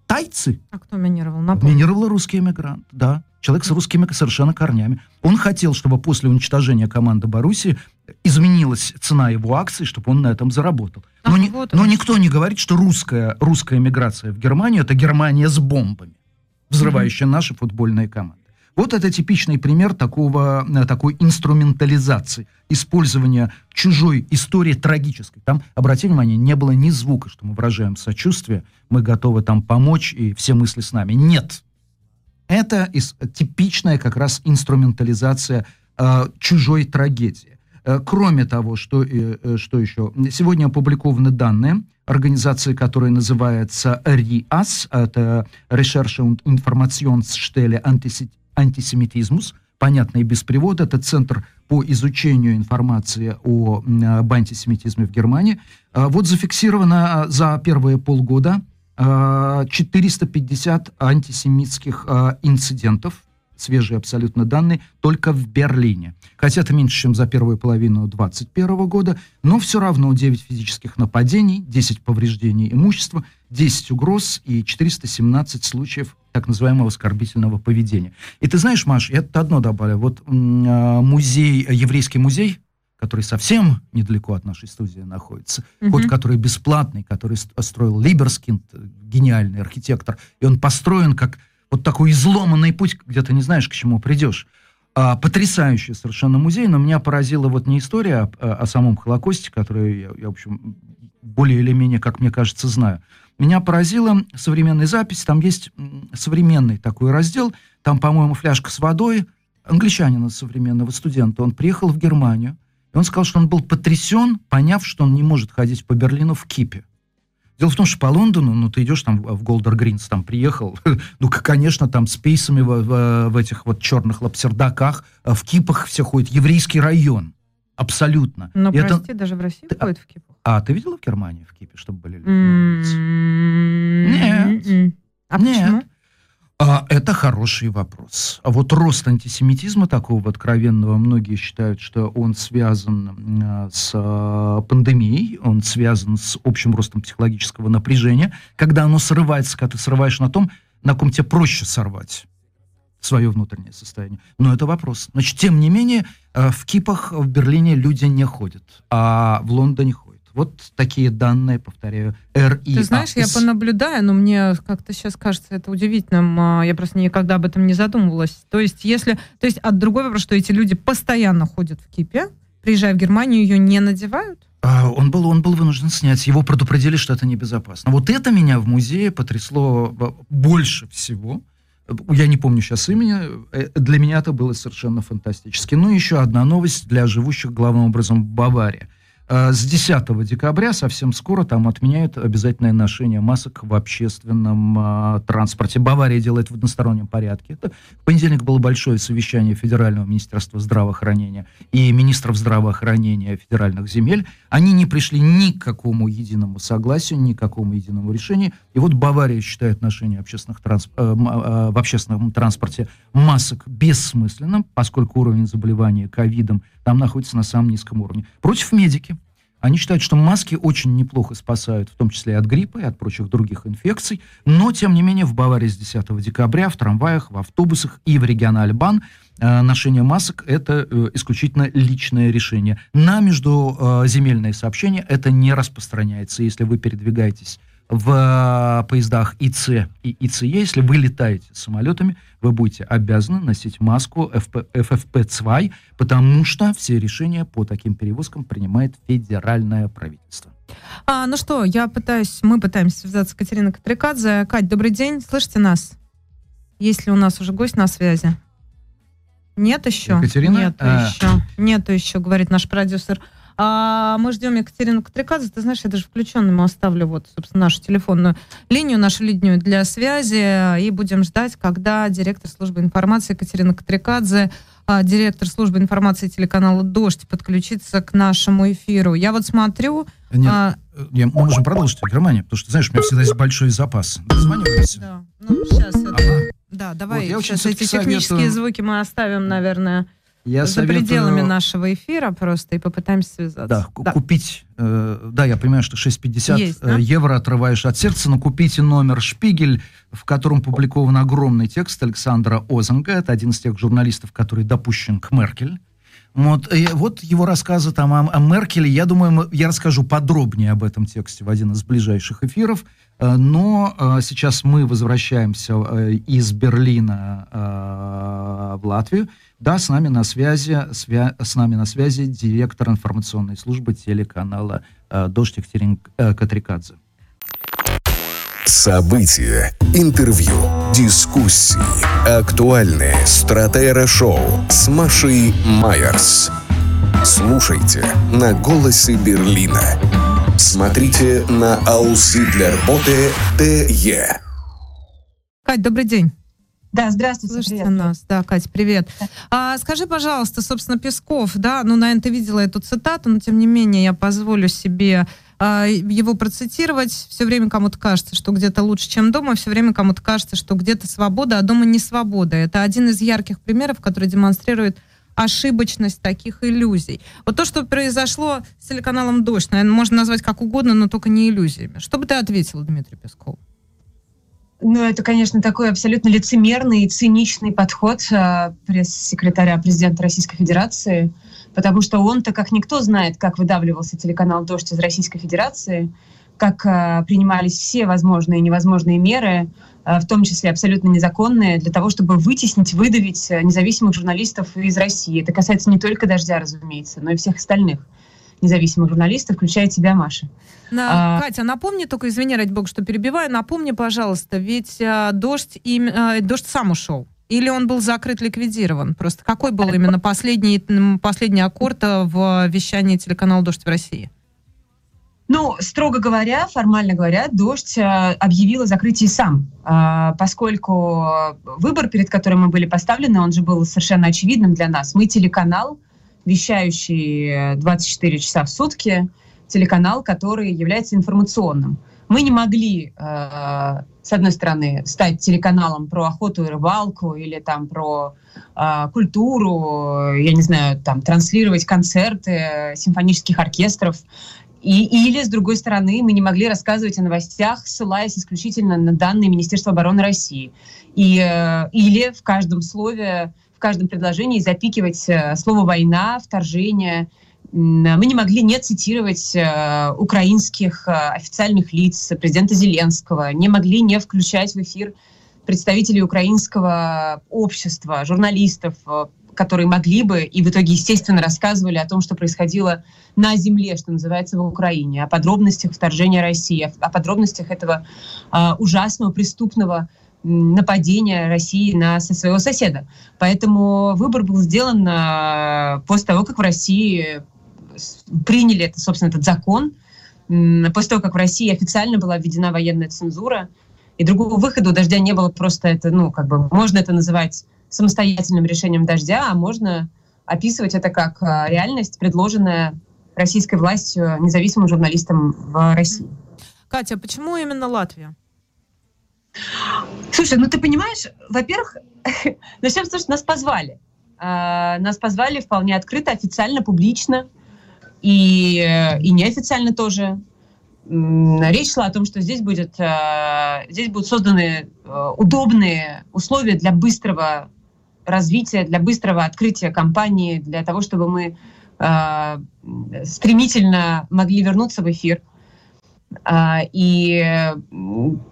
Тайцы? А кто минировал? Напомню. Минировал русский эмигрант, да. Человек с русскими совершенно корнями. Он хотел, чтобы после уничтожения команды Баруси изменилась цена его акций, чтобы он на этом заработал. Но, Ах, ни- вот но никто не говорит, что русская, русская эмиграция в Германию – это Германия с бомбами, взрывающая наши футбольные команды. Вот это типичный пример такого, э, такой инструментализации, использования чужой истории трагической. Там, обратите внимание, не было ни звука, что мы выражаем сочувствие, мы готовы там помочь, и все мысли с нами. Нет. Это ис- типичная как раз инструментализация э, чужой трагедии. Э, кроме того, что, э, э, что еще? Сегодня опубликованы данные организации, которая называется РИАС, это Recherche und Informationsstelle Antisem- Antisemitismus, понятно и без перевода, это Центр по изучению информации о, об антисемитизме в Германии. Вот зафиксировано за первые полгода 450 антисемитских а, инцидентов, свежие абсолютно данные, только в Берлине. Хотя это меньше, чем за первую половину 2021 года, но все равно 9 физических нападений, 10 повреждений имущества, 10 угроз и 417 случаев так называемого оскорбительного поведения. И ты знаешь, Маш, я тут одно добавлю. Вот а, музей, еврейский музей, который совсем недалеко от нашей студии находится, Мгм. вот который бесплатный, который ст- строил Либерскинд, э, гениальный архитектор, и он построен как вот такой изломанный путь, где ты не знаешь, к чему придешь. А, потрясающий совершенно музей, но меня поразила вот не история о, о самом Холокосте, которую я, я, в общем, более или менее, как мне кажется, знаю. Меня поразила современная запись, там есть современный такой раздел, там, по-моему, фляжка с водой, англичанина современного студента, он приехал в Германию, и он сказал, что он был потрясен, поняв, что он не может ходить по Берлину в кипе. Дело в том, что по Лондону, ну, ты идешь там в Голдер Гринс, там приехал, ну, конечно, там с пейсами в, в- в этих вот черных лапсердаках, а в кипах все ходят, еврейский район, абсолютно. Но, И это- прости, даже в России Ты- а- ходят в кипах. А ты видела в Германии, в Кипе, чтобы были люди? Нет. М-м-м. А Нет. почему? А, это хороший вопрос. А вот рост антисемитизма такого откровенного, многие считают, что он связан м, с а, пандемией, он связан с общим ростом психологического напряжения, когда оно срывается, когда ты срываешь на том, на ком тебе проще сорвать свое внутреннее состояние. Но это вопрос. Значит, тем не менее, э, в Кипах в Берлине люди не ходят, а в Лондоне ходят. Вот такие данные, повторяю, РИАС. Ты знаешь, я понаблюдаю, но мне как-то сейчас кажется это удивительным. А, Я просто никогда об этом не задумывалась. То есть, если... То есть, от другой вопрос, что эти люди постоянно ходят в кипе, приезжая в Германию, ее не надевают? А, Он был, он был вынужден снять. Его предупредили, что это небезопасно. Вот это меня в музее потрясло больше всего. Я не помню сейчас имени. Э, Для меня это было совершенно фантастически. Ну, еще одна новость для живущих, главным образом, в Баварии. Э, С 10 декабря, совсем скоро, там отменяют обязательное ношение масок в общественном э, транспорте. Бавария делает в одностороннем порядке. Это в понедельник было большое совещание Федерального министерства здравоохранения и министров здравоохранения федеральных земель. Они не пришли ни к какому единому согласию, ни к какому единому решению. И вот Бавария считает ношение общественных трансп- э, э, в общественном транспорте масок бессмысленным, поскольку уровень заболевания ковидом там находится на самом низком уровне. Против медики. Они считают, что маски очень неплохо спасают, в том числе и от гриппа, и от прочих других инфекций. Но, тем не менее, в Баварии с 10 декабря в трамваях, в автобусах и в регионале Бан э, ношение масок – это э, исключительно личное решение. На междуземельные сообщения это не распространяется. Если вы передвигаетесь в э, поездах ИЦ и ИЦЕ, если вы летаете самолетами, вы будете обязаны носить маску FP FFP2, потому что все решения по таким перевозкам принимает федеральное правительство. А, ну что, я пытаюсь, мы пытаемся связаться с Катериной Катрикадзе. Кать, добрый день, слышите нас? Есть ли у нас уже гость на связи? Нет еще? Екатерина? Нету А. еще. Нету еще, говорит наш продюсер. А, мы ждем Екатерину Катрикадзе. Ты знаешь, я даже включенным оставлю вот, собственно, нашу телефонную линию, нашу линию для связи, и будем ждать, когда директор службы информации Екатерина Катрикадзе, а, директор службы информации телеканала «Дождь» подключится к нашему эфиру. Я вот смотрю... Нет, а, э, не, мы можем продолжить о Германии, потому что, знаешь, у меня всегда есть большой запас. Дозваниваемся. Да, ну сейчас это... Ага. Да, давай Вот, я сейчас эти всё-таки технические советую- звуки мы оставим, наверное, Я за советую, пределами нашего эфира просто и попытаемся связаться. Да, ку- купить, э, да, я понимаю, что 6,50 Есть, э, да? евро отрываешь от сердца, но купите номер «Шпигель», в котором публикован огромный текст Александра Озанга, это один из тех журналистов, который допущен к Меркель. Вот, и вот его рассказы там о, о Меркеле, я думаю, я расскажу подробнее об этом тексте в один из ближайших эфиров, Э, но э, сейчас мы возвращаемся э, из Берлина э, в Латвию. Да, с нами на связи, свя- с нами на связи директор информационной службы телеканала э, «Дождь» Екатерин э, Катрикадзе. События, интервью, дискуссии, актуальные стратера-шоу с Машей Майерс. Слушайте на «Голосе Берлина». Смотрите на Ауссидлерботе ТЕ. Кать, добрый день. Да, здравствуйте. Слышите привет. нас? Да, Кать, привет. А, скажи, пожалуйста, собственно, Песков, да, ну, наверное, ты видела эту цитату, но тем не менее я позволю себе его процитировать. Все время кому-то кажется, что где-то лучше, чем дома, все время кому-то кажется, что где-то свобода, а дома не свобода. Это один из ярких примеров, который демонстрирует ошибочность таких иллюзий. Вот то, что произошло с телеканалом «Дождь», наверное, можно назвать как угодно, но только не иллюзиями. Что бы ты ответил, Дмитрий Песков? Ну, это, конечно, такой абсолютно лицемерный и циничный подход э, пресс-секретаря президента Российской Федерации, потому что он-то, как никто, знает, как выдавливался телеканал «Дождь» из Российской Федерации, как э, принимались все возможные и невозможные меры, э, в том числе абсолютно незаконные, для того, чтобы вытеснить, выдавить э, независимых журналистов из России. Это касается не только «Дождя», разумеется, но и всех остальных независимых журналистов, включая тебя, Маша. На, А- Катя, напомни только, извини, ради бога, что перебиваю, напомни, пожалуйста, ведь а, дождь, им, а, дождь сам ушел. Или он был закрыт, ликвидирован? Просто какой был именно последний, последний аккорд а, в вещании телеканала «Дождь» в России? Ну, строго говоря, формально говоря, «Дождь» э, объявил о закрытии сам, а, поскольку выбор, перед которым мы были поставлены, он же был совершенно очевидным для нас. Мы телеканал, вещающий э, 24 часа в сутки, телеканал, который является информационным. Мы не могли, э, с одной стороны, стать телеканалом про охоту и рыбалку или там про э, культуру, я не знаю, там транслировать концерты симфонических оркестров. И, или, с другой стороны, мы не могли рассказывать о новостях, ссылаясь исключительно на данные Министерства обороны России. И, э, или в каждом слове, в каждом предложении запикивать э, слово «война», «вторжение», мы не могли не цитировать э, украинских э, официальных лиц, президента Зеленского, не могли не включать в эфир представителей украинского общества, журналистов, э, которые могли бы и в итоге, естественно, рассказывали о том, что происходило на земле, что называется, в Украине, о подробностях вторжения России, о, о подробностях этого э, ужасного преступного нападения России на своего соседа. Поэтому выбор был сделан э, после того, как в России приняли это, собственно, этот закон, после того, как в России официально была введена военная цензура, и другого выхода у дождя не было просто это, ну, как бы, можно это называть самостоятельным решением дождя, а можно описывать это как а, реальность, предложенная российской властью независимым журналистам в России. Катя, почему именно Латвия? Слушай, ну ты понимаешь, во-первых, начнем с того, что нас позвали. А, нас позвали вполне открыто, официально, публично и, и неофициально тоже. Речь шла о том, что здесь, будет, э, здесь будут созданы э, удобные условия для быстрого развития, для быстрого открытия компании, для того, чтобы мы э, стремительно могли вернуться в эфир. И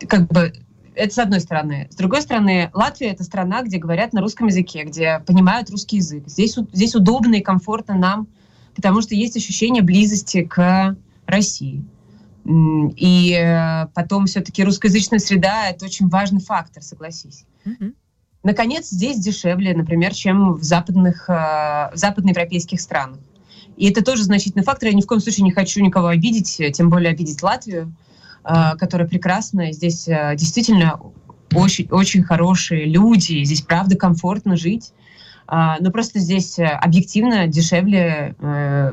как бы это с одной стороны. С другой стороны, Латвия это страна, где говорят на русском языке, где понимают русский язык. Здесь, здесь удобно и комфортно нам потому что есть ощущение близости к России. И э, потом все-таки русскоязычная среда — это очень важный фактор, согласись. Mm-hmm. Наконец, здесь дешевле, например, чем в, западных, э, в западноевропейских странах. И это тоже значительный фактор. Я ни в коем случае не хочу никого обидеть, тем более обидеть Латвию, э, которая прекрасная. Здесь действительно очень, очень хорошие люди, здесь правда комфортно жить. А, но просто здесь э, объективно дешевле э,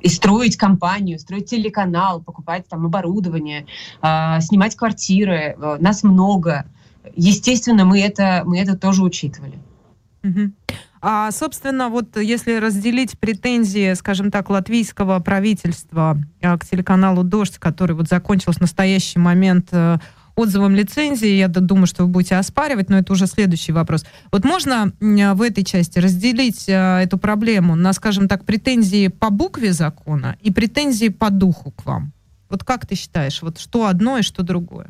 и строить компанию, строить телеканал, покупать там оборудование, а, снимать квартиры. Э, нас много. Естественно, мы это, мы это тоже учитывали. А, собственно, вот если разделить претензии, скажем так, латвийского правительства к телеканалу «Дождь», который вот закончился в настоящий момент отзывам лицензии. Я думаю, что вы будете оспаривать, но это уже следующий вопрос. Вот можно в этой части разделить э, эту проблему на, скажем так, претензии по букве закона и претензии по духу к вам? Вот как ты считаешь, вот что одно и что другое?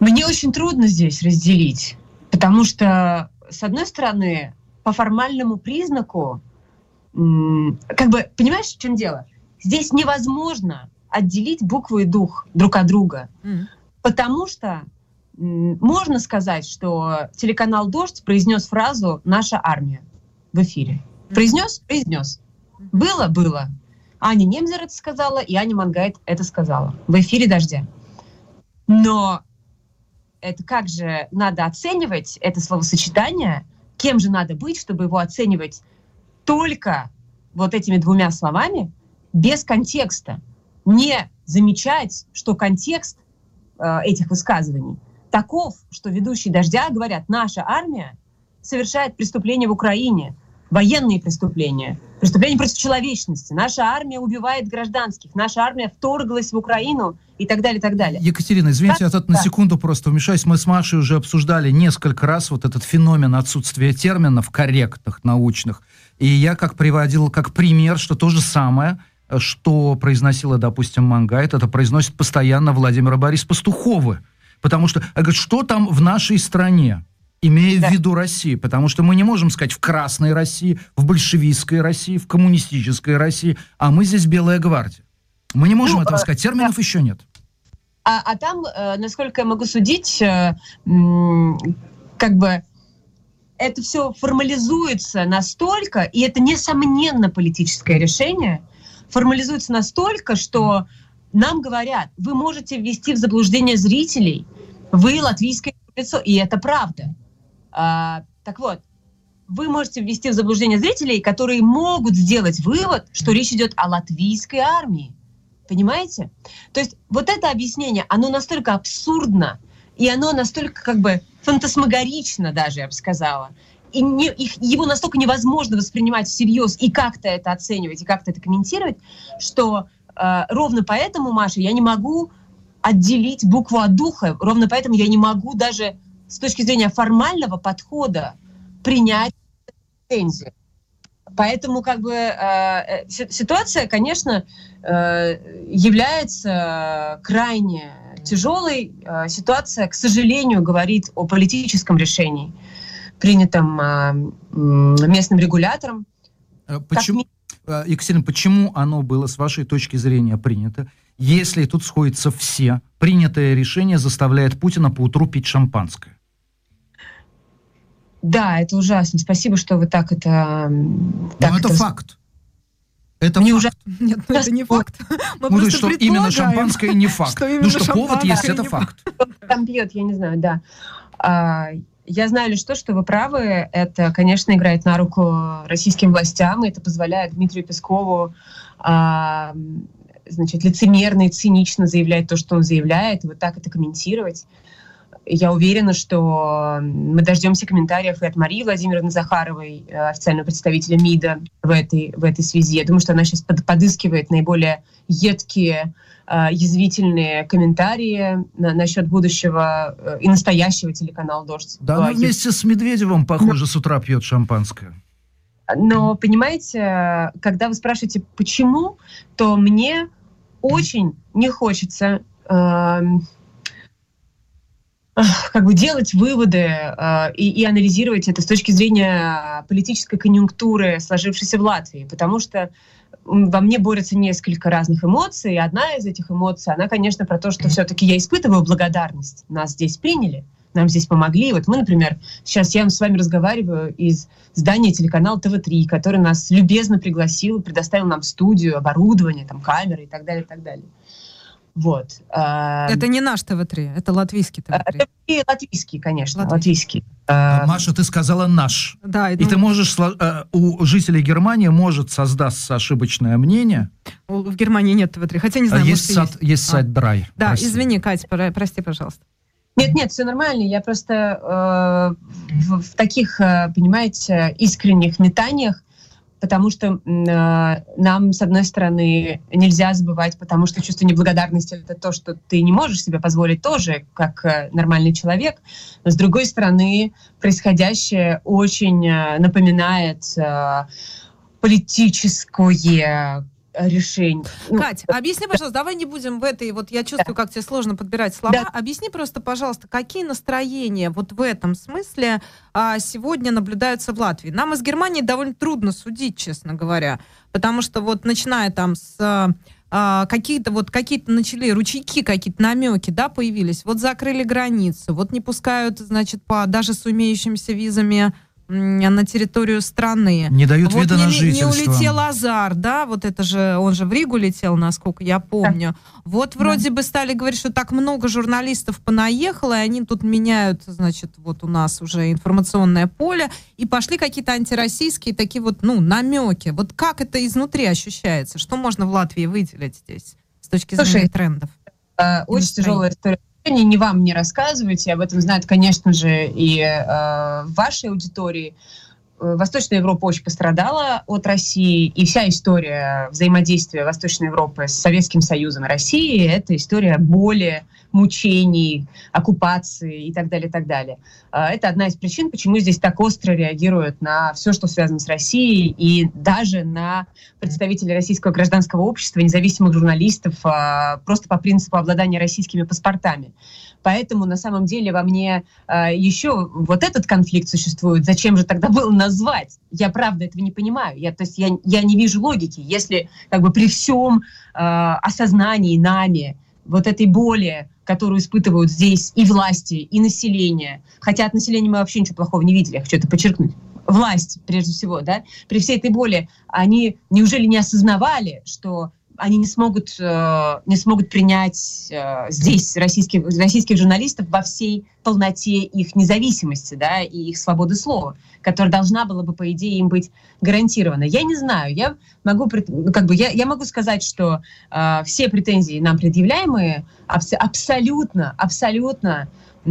Мне очень трудно здесь разделить, потому что, с одной стороны, по формальному признаку, как бы, понимаешь, в чем дело? Здесь невозможно отделить букву и дух друг от друга. Mm. Потому что можно сказать, что телеканал «Дождь» произнес фразу «Наша армия» в эфире. Произнес? Произнес. Было? Было. Аня Немзер это сказала, и Аня Мангайт это сказала в эфире «Дождя». Но это как же надо оценивать это словосочетание, кем же надо быть, чтобы его оценивать только вот этими двумя словами, без контекста не замечать, что контекст э, этих высказываний таков, что ведущие «Дождя» говорят, наша армия совершает преступления в Украине, военные преступления, преступления против человечности. Наша армия убивает гражданских, наша армия вторглась в Украину и так далее, и так далее. Екатерина, извините, я тут да. на секунду просто вмешаюсь. Мы с Машей уже обсуждали несколько раз вот этот феномен отсутствия терминов корректных, научных. И я как приводил как пример, что то же самое – что произносила, допустим, Мангайт, это произносит постоянно Владимир Борис Пастуховы. Потому что, говорит, что там в нашей стране? Имея да. в виду Россию, потому что мы не можем сказать в Красной России, в большевистской России, в коммунистической России, а мы здесь Белая гвардия. Мы не можем ну, этого э, сказать, терминов да. еще нет. А, а там, э, насколько я могу судить, э, как бы это все формализуется настолько, и это несомненно политическое решение, формализуется настолько, что нам говорят, вы можете ввести в заблуждение зрителей, вы латвийское лицо, и это правда. А, так вот, вы можете ввести в заблуждение зрителей, которые могут сделать вывод, что речь идет о латвийской армии. Понимаете? То есть вот это объяснение, оно настолько абсурдно, и оно настолько как бы фантасмагорично даже, я бы сказала. И не, их, его настолько невозможно воспринимать всерьез и как-то это оценивать, и как-то это комментировать, что э, ровно поэтому, Маша, я не могу отделить букву от духа, ровно поэтому я не могу даже с точки зрения формального подхода принять претензию. Поэтому как бы э, э ситуация, конечно, э, является крайне тяжелой. Э, ситуация, к сожалению, говорит о политическом решении, принятом э, местным регулятором. Э, почему, как... Екатерина, почему оно было, с вашей точки зрения, принято? Если тут сходятся все, принятое решение заставляет Путина поутру пить шампанское. Да, это ужасно. Спасибо, что вы так это... Так Но это, это факт. Это Мне уже Нет, ну это не факт. Мы ну, что именно шампанское не факт. Что ну что повод есть, это факт. Там пьет, я не знаю, да. Я знаю лишь то, что вы правы. Это, конечно, играет на руку российским властям, и это позволяет Дмитрию Пескову а, значит, лицемерно и цинично заявлять то, что он заявляет, и вот так это комментировать. Я уверена, что мы дождемся комментариев и от Марии Владимировны Захаровой, э, официального представителя МИДа в этой, в этой связи. Я думаю, что она сейчас под, подыскивает наиболее едкие, э, язвительные комментарии на, насчет будущего э, и настоящего телеканала «Дождь». Да, она вместе с Медведевым, похоже, с утра пьет шампанское. Но, понимаете, когда вы спрашиваете, почему, то мне очень не хочется э, как бы делать выводы э, и, и анализировать это с точки зрения политической конъюнктуры, сложившейся в Латвии, потому что во мне борются несколько разных эмоций, и одна из этих эмоций, она, конечно, про то, что все-таки я испытываю благодарность. Нас здесь приняли, нам здесь помогли. Вот мы, например, сейчас я с вами разговариваю из здания телеканала ТВ-3, который нас любезно пригласил, предоставил нам студию, оборудование, там, камеры и так далее, и так далее. Вот. А, это не наш ТВ-3, это латвийский ТВ-3. Это и латвийский, конечно, латвийский. латвийский. А, Маша, ты сказала «наш». Да. И, и ты можешь, э, у жителей Германии может создаться ошибочное мнение. В Германии нет ТВ-3, хотя не знаю, есть может, сайт, есть. есть сайт Драй. Да, прости. извини, Катя, прости, пожалуйста. Нет, нет, все нормально. Я просто э, в, в таких, э, понимаете, искренних метаниях потому что э, нам, с одной стороны, нельзя забывать, потому что чувство неблагодарности — это то, что ты не можешь себе позволить тоже, как э, нормальный человек. Но, с другой стороны, происходящее очень э, напоминает политическое решений. Ну, Кать, объясни, пожалуйста, давай не будем в этой, вот я чувствую, да. как тебе сложно подбирать слова. Да. Объясни просто, пожалуйста, какие настроения вот в этом смысле а, сегодня наблюдаются в Латвии. Нам из Германии довольно трудно судить, честно говоря, потому что вот начиная там с а, какие-то вот какие-то начали ручейки какие-то намеки, да, появились. Вот закрыли границу, вот не пускают, значит, по даже с умеющимися визами на территорию страны. Не дают вот вида не, на жительство. Не улетел Азар, да, вот это же, он же в Ригу летел, насколько я помню. Да. Вот вроде да. бы стали говорить, что так много журналистов понаехало, и они тут меняют, значит, вот у нас уже информационное поле, и пошли какие-то антироссийские такие вот, ну, намеки. Вот как это изнутри ощущается? Что можно в Латвии выделить здесь с точки зрения Слушай, трендов? Э, очень тяжелая история не вам не рассказывайте, об этом знают, конечно же, и э, вашей аудитории. Э, Восточная Европа очень пострадала от России, и вся история взаимодействия Восточной Европы с Советским Союзом и Россией — это история боли, мучений, оккупации и так далее, и так далее. А, это одна из причин, почему здесь так остро реагируют на все, что связано с Россией, и даже на представителей российского гражданского общества, независимых журналистов, а, просто по принципу обладания российскими паспортами. Поэтому на самом деле во мне а, еще вот этот конфликт существует. Зачем же тогда было назвать? Я правда этого не понимаю. Я, то есть я, я не вижу логики. Если как бы при всем э, осознании нами вот этой боли, которую испытывают здесь и власти, и население. Хотя от населения мы вообще ничего плохого не видели, я хочу это подчеркнуть. Власть, прежде всего, да, при всей этой боли, они неужели не осознавали, что они не смогут, э, не смогут принять э, здесь российских, российских журналистов во всей полноте их независимости да, и их свободы слова, которая должна была бы, по идее, им быть гарантирована. Я не знаю, я могу, ну, как бы, я, я могу сказать, что э, все претензии нам предъявляемые абс- абсолютно, абсолютно э,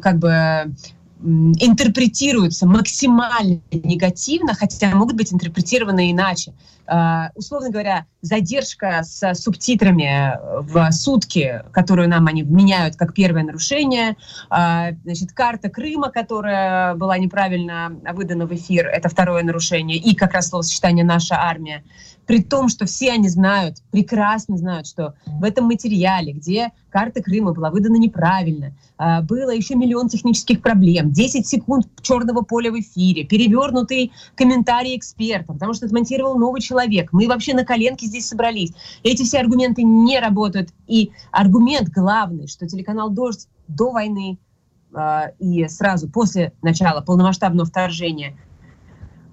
как бы интерпретируются максимально негативно, хотя могут быть интерпретированы иначе. Uh, условно говоря, задержка с субтитрами в сутки, которую нам они меняют как первое нарушение, uh, значит, карта Крыма, которая была неправильно выдана в эфир, это второе нарушение, и как раз словосочетание «наша армия» при том, что все они знают, прекрасно знают, что в этом материале, где карта Крыма была выдана неправильно, а, было еще миллион технических проблем, 10 секунд черного поля в эфире, перевернутый комментарий эксперта, потому что смонтировал новый человек. Мы вообще на коленке здесь собрались. Эти все аргументы не работают. И аргумент главный, что телеканал «Дождь» до войны а, и сразу после начала полномасштабного вторжения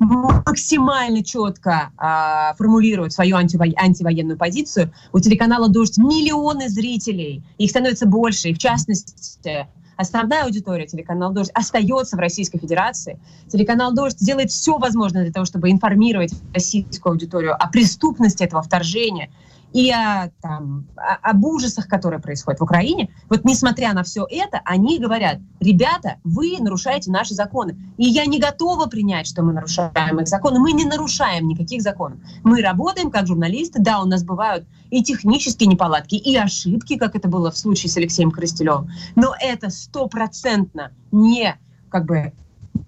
максимально четко а, формулируют свою антиво антивоенную позицию. У телеканала «Дождь» миллионы зрителей, их становится больше, и в частности основная аудитория телеканала «Дождь» остается в Российской Федерации. Телеканал «Дождь» делает все возможное для того, чтобы информировать российскую аудиторию о преступности этого вторжения – и о, там, об ужасах, которые происходят в Украине, вот несмотря на все это, они говорят, ребята, вы нарушаете наши законы. И я не готова принять, что мы нарушаем их законы. Мы не нарушаем никаких законов. Мы работаем как журналисты, да, у нас бывают и технические неполадки, и ошибки, как это было в случае с Алексеем Крыстелевым. Но это стопроцентно не, как бы,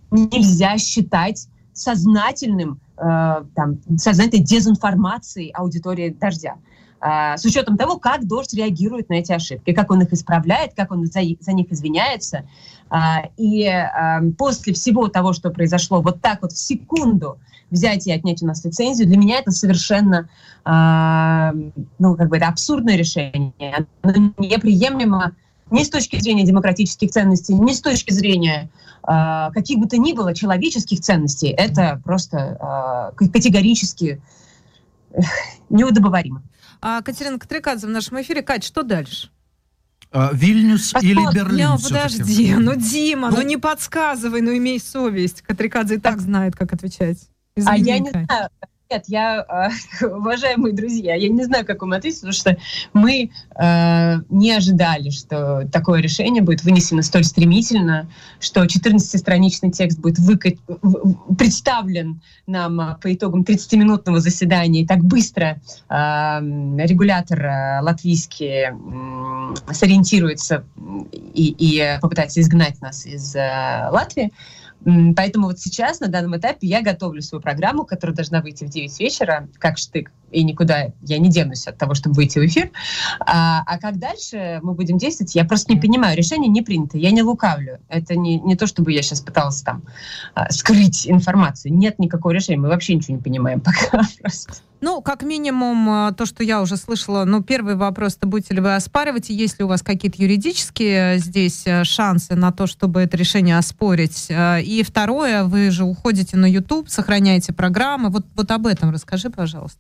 нельзя считать сознательным, э, там, сознательной дезинформацией аудитории «Дождя». А, с учетом того, как дождь реагирует на эти ошибки, как он их исправляет, как он за, за них извиняется. А, и а, после всего того, что произошло, вот так вот в секунду взять и отнять у нас лицензию, для меня это совершенно, ну, как бы это абсурдное решение. Оно неприемлемо ни с точки зрения демократических ценностей, ни с точки зрения каких бы то ни было человеческих ценностей. Это просто категорически неудобоваримо. А Катерина Катрикадзе в нашем эфире. Кать, что дальше? А, Вильнюс а или Берлин? Ну, подожди, ну, Дима, ну, ну не подсказывай, ну имей совесть. Катрикадзе и так, знает, как отвечать. Извини, а я не знаю, нет, я, э, уважаемые друзья, я не знаю, как вам ответить, потому что мы э, не ожидали, что такое решение будет вынесено столь стремительно, что 14-страничный текст будет выка... представлен нам э, по итогам 30-минутного заседания. И так быстро э, регулятор э, латвийский э, сориентируется и, и попытается изгнать нас из э, Латвии. Поэтому вот сейчас, на данном этапе, я готовлю свою программу, которая должна выйти в 9 вечера, как штык, и никуда я не денусь от того, чтобы выйти в эфир. А, а как дальше мы будем действовать, я просто не понимаю. Решение не принято, я не лукавлю. Это не, не то, чтобы я сейчас пыталась там а, скрыть информацию. Нет никакого решения, мы вообще ничего не понимаем пока просто. Ну, как минимум, э, то, что я уже слышала, ну, первый вопрос, это будете ли вы оспаривать, и есть ли у вас какие-то юридические э, здесь э, шансы на то, чтобы это решение оспорить? И второе, вы же уходите на YouTube, сохраняете программы. Вот, вот об этом расскажи, пожалуйста.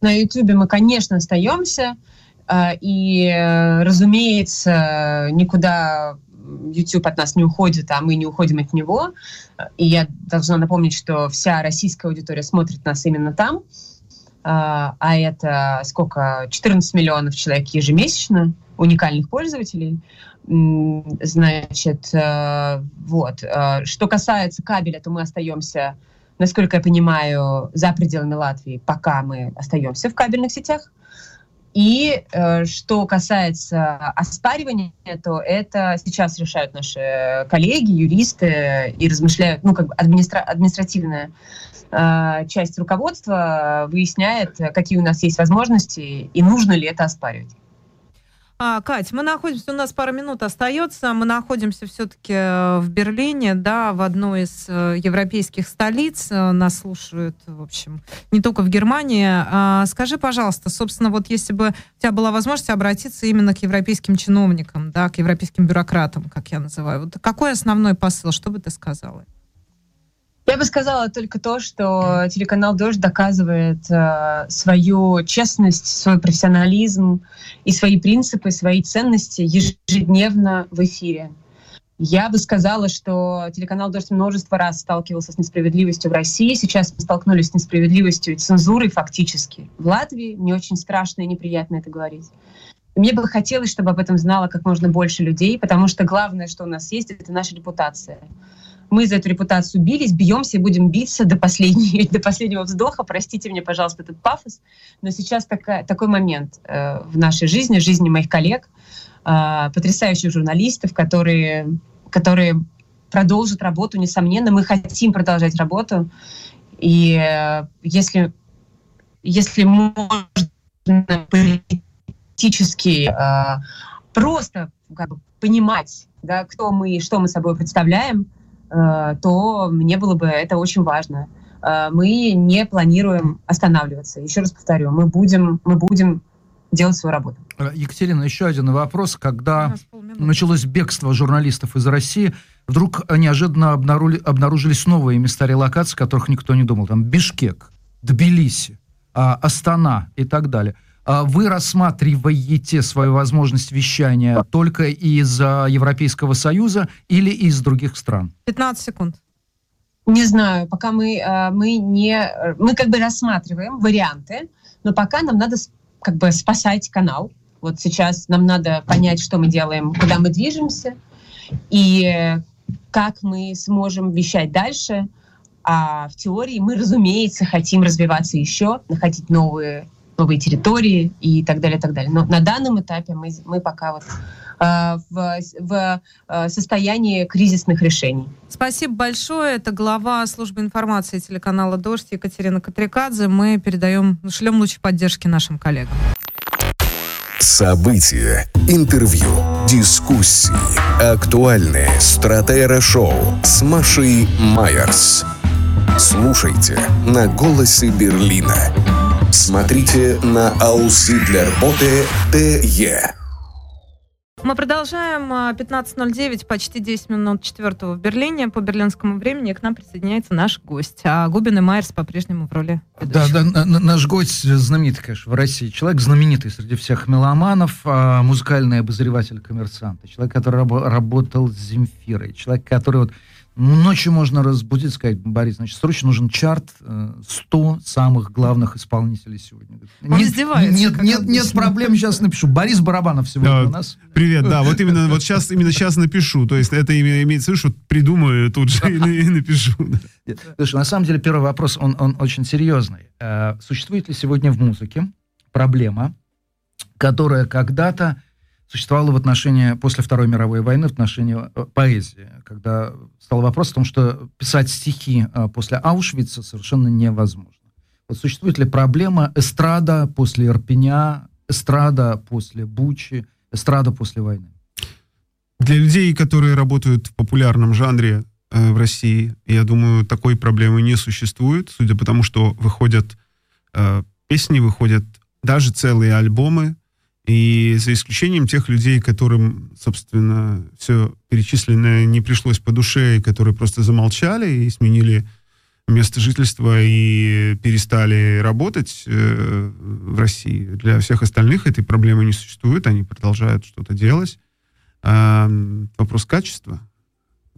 На YouTube мы, конечно, остаемся. И, разумеется, никуда YouTube от нас не уходит, а мы не уходим от него. И я должна напомнить, что вся российская аудитория смотрит нас именно там. А, а это сколько? 14 миллионов человек ежемесячно, уникальных пользователей. Значит, э, вот. Э, что касается кабеля, то мы остаемся, насколько я понимаю, за пределами Латвии, пока мы остаемся в кабельных сетях. И э, что касается оспаривания, то это сейчас решают наши коллеги, юристы и размышляют, ну, как бы администра- административная часть руководства выясняет, какие у нас есть возможности и нужно ли это оспаривать. А, Кать, мы находимся, у нас пару минут остается, мы находимся все-таки э, в Берлине, да, в одной из э, европейских столиц, э, нас слушают, в общем, не только в Германии. А, скажи, пожалуйста, собственно, вот если бы у тебя была возможность обратиться именно к европейским чиновникам, да, к европейским бюрократам, как я называю, вот какой основной посыл, что бы ты сказала? Я бы сказала только то, что телеканал «Дождь» доказывает э, свою честность, свой профессионализм и свои принципы, свои ценности ежедневно в эфире. Я бы сказала, что телеканал «Дождь» множество раз сталкивался с несправедливостью в России. Сейчас мы столкнулись с несправедливостью и цензурой фактически. В Латвии мне очень страшно и неприятно это говорить. Мне бы хотелось, чтобы об этом знало как можно больше людей, потому что главное, что у нас есть, это наша репутация. Мы за эту репутацию бились, бьемся и будем биться до, последней, до последнего вздоха. Простите мне, пожалуйста, этот пафос. Но сейчас такая, такой момент э, в нашей жизни, в жизни моих коллег, э, потрясающих журналистов, которые, которые продолжат работу, несомненно. Мы хотим продолжать работу. И э, если, если можно политически э, просто как бы, понимать, да, кто мы и что мы собой представляем, то мне было бы это очень важно. Э, мы не планируем останавливаться. Еще раз повторю, мы будем, мы будем делать свою работу. Э, Екатерина, еще один вопрос. Когда началось бегство журналистов из России, вдруг неожиданно обнаружили, обнаружились новые места релокации, которых никто не думал. Там Бишкек, Тбилиси, а, Астана и так далее. А вы рассматриваете свою возможность вещания только из Европейского Союза или из других стран? 15 секунд. Не знаю, пока мы, э, мы не... Мы как бы рассматриваем варианты, но пока нам надо как бы спасать канал. Вот сейчас нам надо понять, что мы делаем, куда мы движемся, и как мы сможем вещать дальше. А в теории мы, разумеется, хотим развиваться еще, находить новые новые территории и так далее, так далее. Но на данном этапе мы, мы пока вот э, в, в э, состоянии кризисных решений. Спасибо большое. Это глава службы информации телеканала «Дождь» Екатерина Катрикадзе. Мы передаем, шлем лучи поддержки нашим коллегам. События, интервью, дискуссии, актуальные стратера-шоу с Машей Майерс. Слушайте на «Голосе Берлина». Смотрите на ausidlerbote.de. Мы продолжаем 15.09, почти 10 минут четвертого в Берлине. По берлинскому времени к нам присоединяется наш гость. А Губин и Майерс по-прежнему в роли ведущих. Да, да, наш гость знаменитый, конечно, в России. Человек знаменитый среди всех меломанов, а, музыкальный обозреватель коммерсанта. Человек, который работал с Земфирой. Человек, который вот Ночью можно разбудить, сказать, Борис, значит, срочно нужен чарт 100 э, самых главных исполнителей сегодня. Он нет, издевается. Нет, нет, нет проблем, сейчас напишу. Борис Барабанов сегодня да, у нас. Привет, да, вот именно вот сейчас, именно сейчас напишу. То есть это имеется в виду, что придумаю тут же и напишу. Слушай, на самом деле первый вопрос, он, он очень серьезный. Э, существует ли сегодня в музыке проблема, которая когда-то существовало в отношении, после Второй мировой войны, в отношении э, поэзии, когда стал вопрос о том, что писать стихи э, после Аушвица совершенно невозможно. Вот существует ли проблема эстрада после Ирпеня, эстрада после Бучи, эстрада после войны? Для людей, которые работают в популярном жанре э, в России, я думаю, такой проблемы не существует, судя по тому, что выходят э, песни, выходят даже целые альбомы, и за исключением тех людей, которым, собственно, все перечисленное не пришлось по душе, и которые просто замолчали и сменили место жительства и перестали работать э, в России. Для всех остальных этой проблемы не существует, они продолжают что-то делать. А, вопрос качества.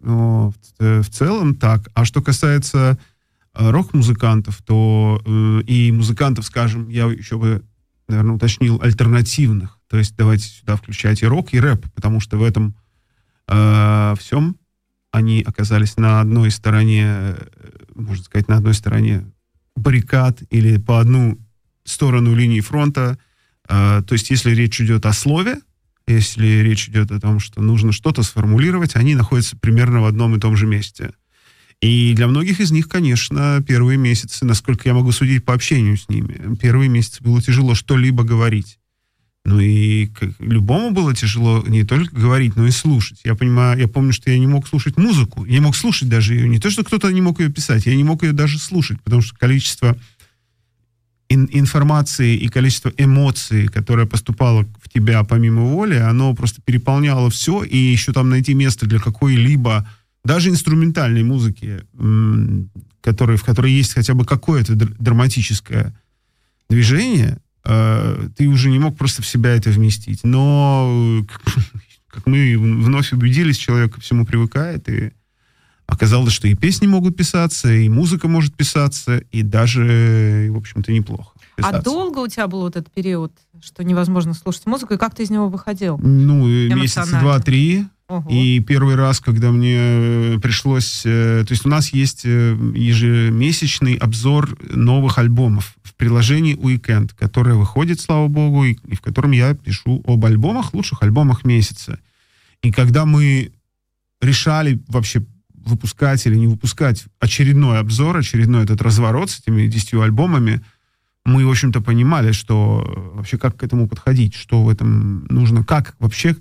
Но в, в целом так. А что касается э, рок-музыкантов, то э, и музыкантов, скажем, я еще бы наверное, уточнил, альтернативных. То есть давайте сюда включать и рок, и рэп, потому что в этом э, всем они оказались на одной стороне, э, можно сказать, на одной стороне баррикад или по одну сторону линии фронта. Э, то есть если речь идет о слове, если речь идет о том, что нужно что-то сформулировать, они находятся примерно в одном и том же месте – и для многих из них, конечно, первые месяцы, насколько я могу судить по общению с ними, первые месяцы было тяжело что-либо говорить. Ну и как, любому было тяжело не только говорить, но и слушать. Я понимаю, я помню, что я не мог слушать музыку, я не мог слушать даже ее. Не то, что кто-то не мог ее писать, я не мог ее даже слушать, потому что количество ин- информации и количество эмоций, которое поступало в тебя помимо воли, оно просто переполняло все, и еще там найти место для какой-либо даже инструментальной музыки, который, в которой есть хотя бы какое-то драматическое движение, э, ты уже не мог просто в себя это вместить. Но, как мы вновь убедились, человек ко всему привыкает, и оказалось, что и песни могут писаться, и музыка может писаться, и даже, в общем-то, неплохо. А писаться. А долго у тебя был вот этот период, что невозможно слушать музыку, и как ты из него выходил? Ну, месяца два-три. И первый раз, когда мне э, пришлось... Э, то есть у нас есть э, ежемесячный обзор новых альбомов в приложении Weekend, которое выходит, слава богу, и, и в котором я пишу об альбомах, лучших альбомах месяца. И когда мы решали вообще выпускать или не выпускать очередной обзор, очередной этот разворот с этими десятью альбомами, мы, в общем-то, понимали, что вообще как к этому подходить, что в этом нужно, как вообще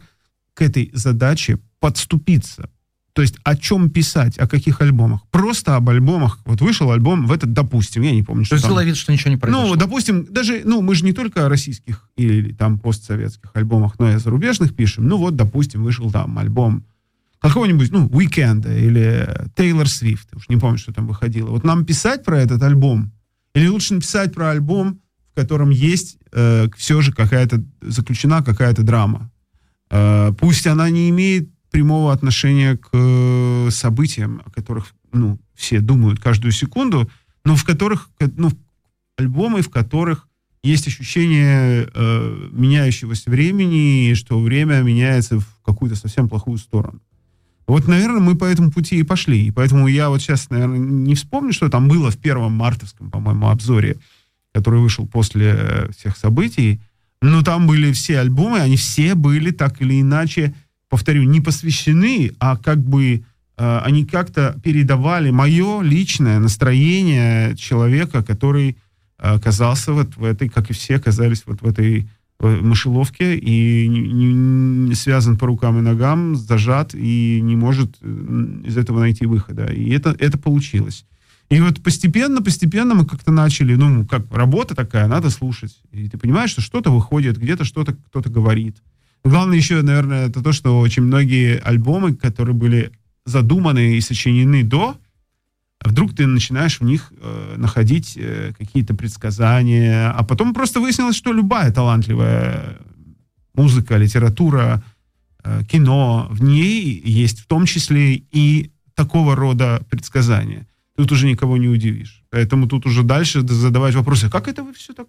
к этой задаче подступиться. То есть о чем писать, о каких альбомах? Просто об альбомах. Вот вышел альбом в этот, допустим, я не помню, что То есть там... вид, что ничего не произошло. Ну, допустим, даже, ну, мы же не только о российских или там постсоветских альбомах, но и о зарубежных пишем. Ну, вот, допустим, вышел там альбом какого-нибудь, ну, Уикенда или Тейлор Свифт. Уж не помню, что там выходило. Вот нам писать про этот альбом или лучше написать про альбом, в котором есть э, все же какая-то, заключена какая-то драма. Э, пусть она не имеет прямого отношения к э, событиям, о которых ну, все думают каждую секунду, но в которых, ну, альбомы, в которых есть ощущение э, меняющегося времени, что время меняется в какую-то совсем плохую сторону. Вот, наверное, мы по этому пути и пошли. И поэтому я вот сейчас, наверное, не вспомню, что там было в первом мартовском, по-моему, обзоре, который вышел после э, всех событий. Но там были все альбомы, они все были так или иначе, повторю, не посвящены, а как бы э, они как-то передавали мое личное настроение человека, который э, оказался вот в этой, как и все оказались вот в этой мышеловке и не, не связан по рукам и ногам, зажат и не может э, из этого найти выхода. И это, это получилось. И вот постепенно, постепенно мы как-то начали, ну, как работа такая, надо слушать. И ты понимаешь, что что-то выходит, где-то что-то кто-то говорит. Главное еще, наверное, это то, что очень многие альбомы, которые были задуманы и сочинены до, вдруг ты начинаешь в них э, находить э, какие-то предсказания, а потом просто выяснилось, что любая талантливая музыка, литература, э, кино, в ней есть в том числе и такого рода предсказания тут уже никого не удивишь. Поэтому тут уже дальше задавать вопросы, как это вы все так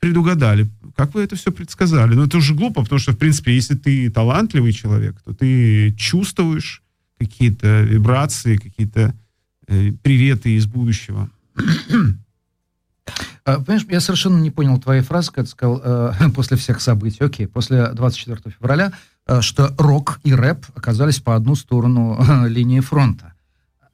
предугадали, как вы это все предсказали. Ну, это уже глупо, потому что, в принципе, если ты талантливый человек, то ты чувствуешь какие-то вибрации, какие-то э, приветы из будущего. А, понимаешь, я совершенно не понял твоей фразы, когда ты сказал э, после всех событий, окей, после 24 февраля, э, что рок и рэп оказались по одну сторону э, линии фронта.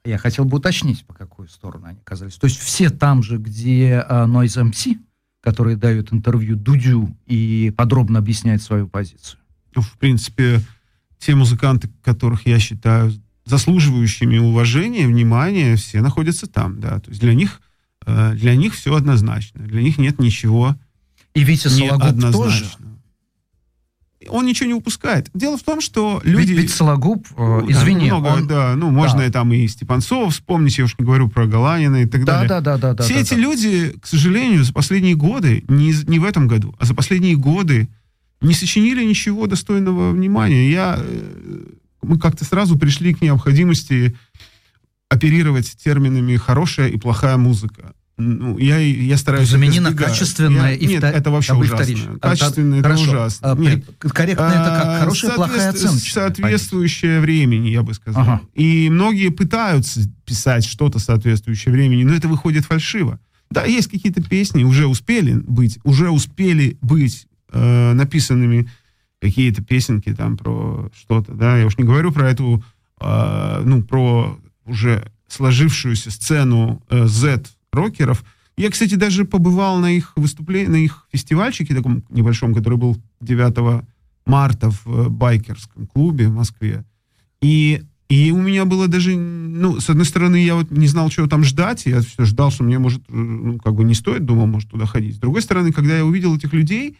Я хотел бы уточнить, по какую сторону они оказались. То есть все там же, где uh, Noise MC, которые дают интервью Дудю и подробно объясняют свою позицию. Ну, в принципе, те музыканты, которых я считаю заслуживающими уважения, внимания, все находятся там, да. То есть для них, э, для них все однозначно. Для них нет ничего И Витя Сологуб тоже? Он ничего не упускает. Дело в том, что люди... Ведь, ведь Сологуб, э, извини, много, он... да, ну, можно да. и там и Степанцова вспомнить, я уж не говорю про Галанина и так да, далее. Да, да, да, да. Все да, эти да. люди, к сожалению, за последние годы, не, не в этом году, а за последние годы не сочинили ничего достойного внимания. Я, э, мы как-то сразу пришли к необходимости оперировать терминами «хорошая» и «плохая музыка» ну, я, я стараюсь... Замени на качественное я, и Нет, это вообще ужасно. Качественное, это ужасно. А, нет. Корректно это как? А, Хорошая, плохая оценка. Соответствующее времени, я бы сказал. Ага. И многие пытаются писать что-то соответствующее времени, но это выходит фальшиво. Да, есть какие-то песни, уже успели быть, уже успели быть э, написанными какие-то песенки там про что-то, да, я уж не говорю про эту, э, ну, про уже сложившуюся сцену э, Z рокеров. Я, кстати, даже побывал на их выступлении, на их фестивальчике таком небольшом, который был 9 марта в э, байкерском клубе в Москве. И, и у меня было даже, ну, с одной стороны, я вот не знал, чего там ждать, я все ждал, что мне, может, э, ну, как бы не стоит, думал, может, туда ходить. С другой стороны, когда я увидел этих людей,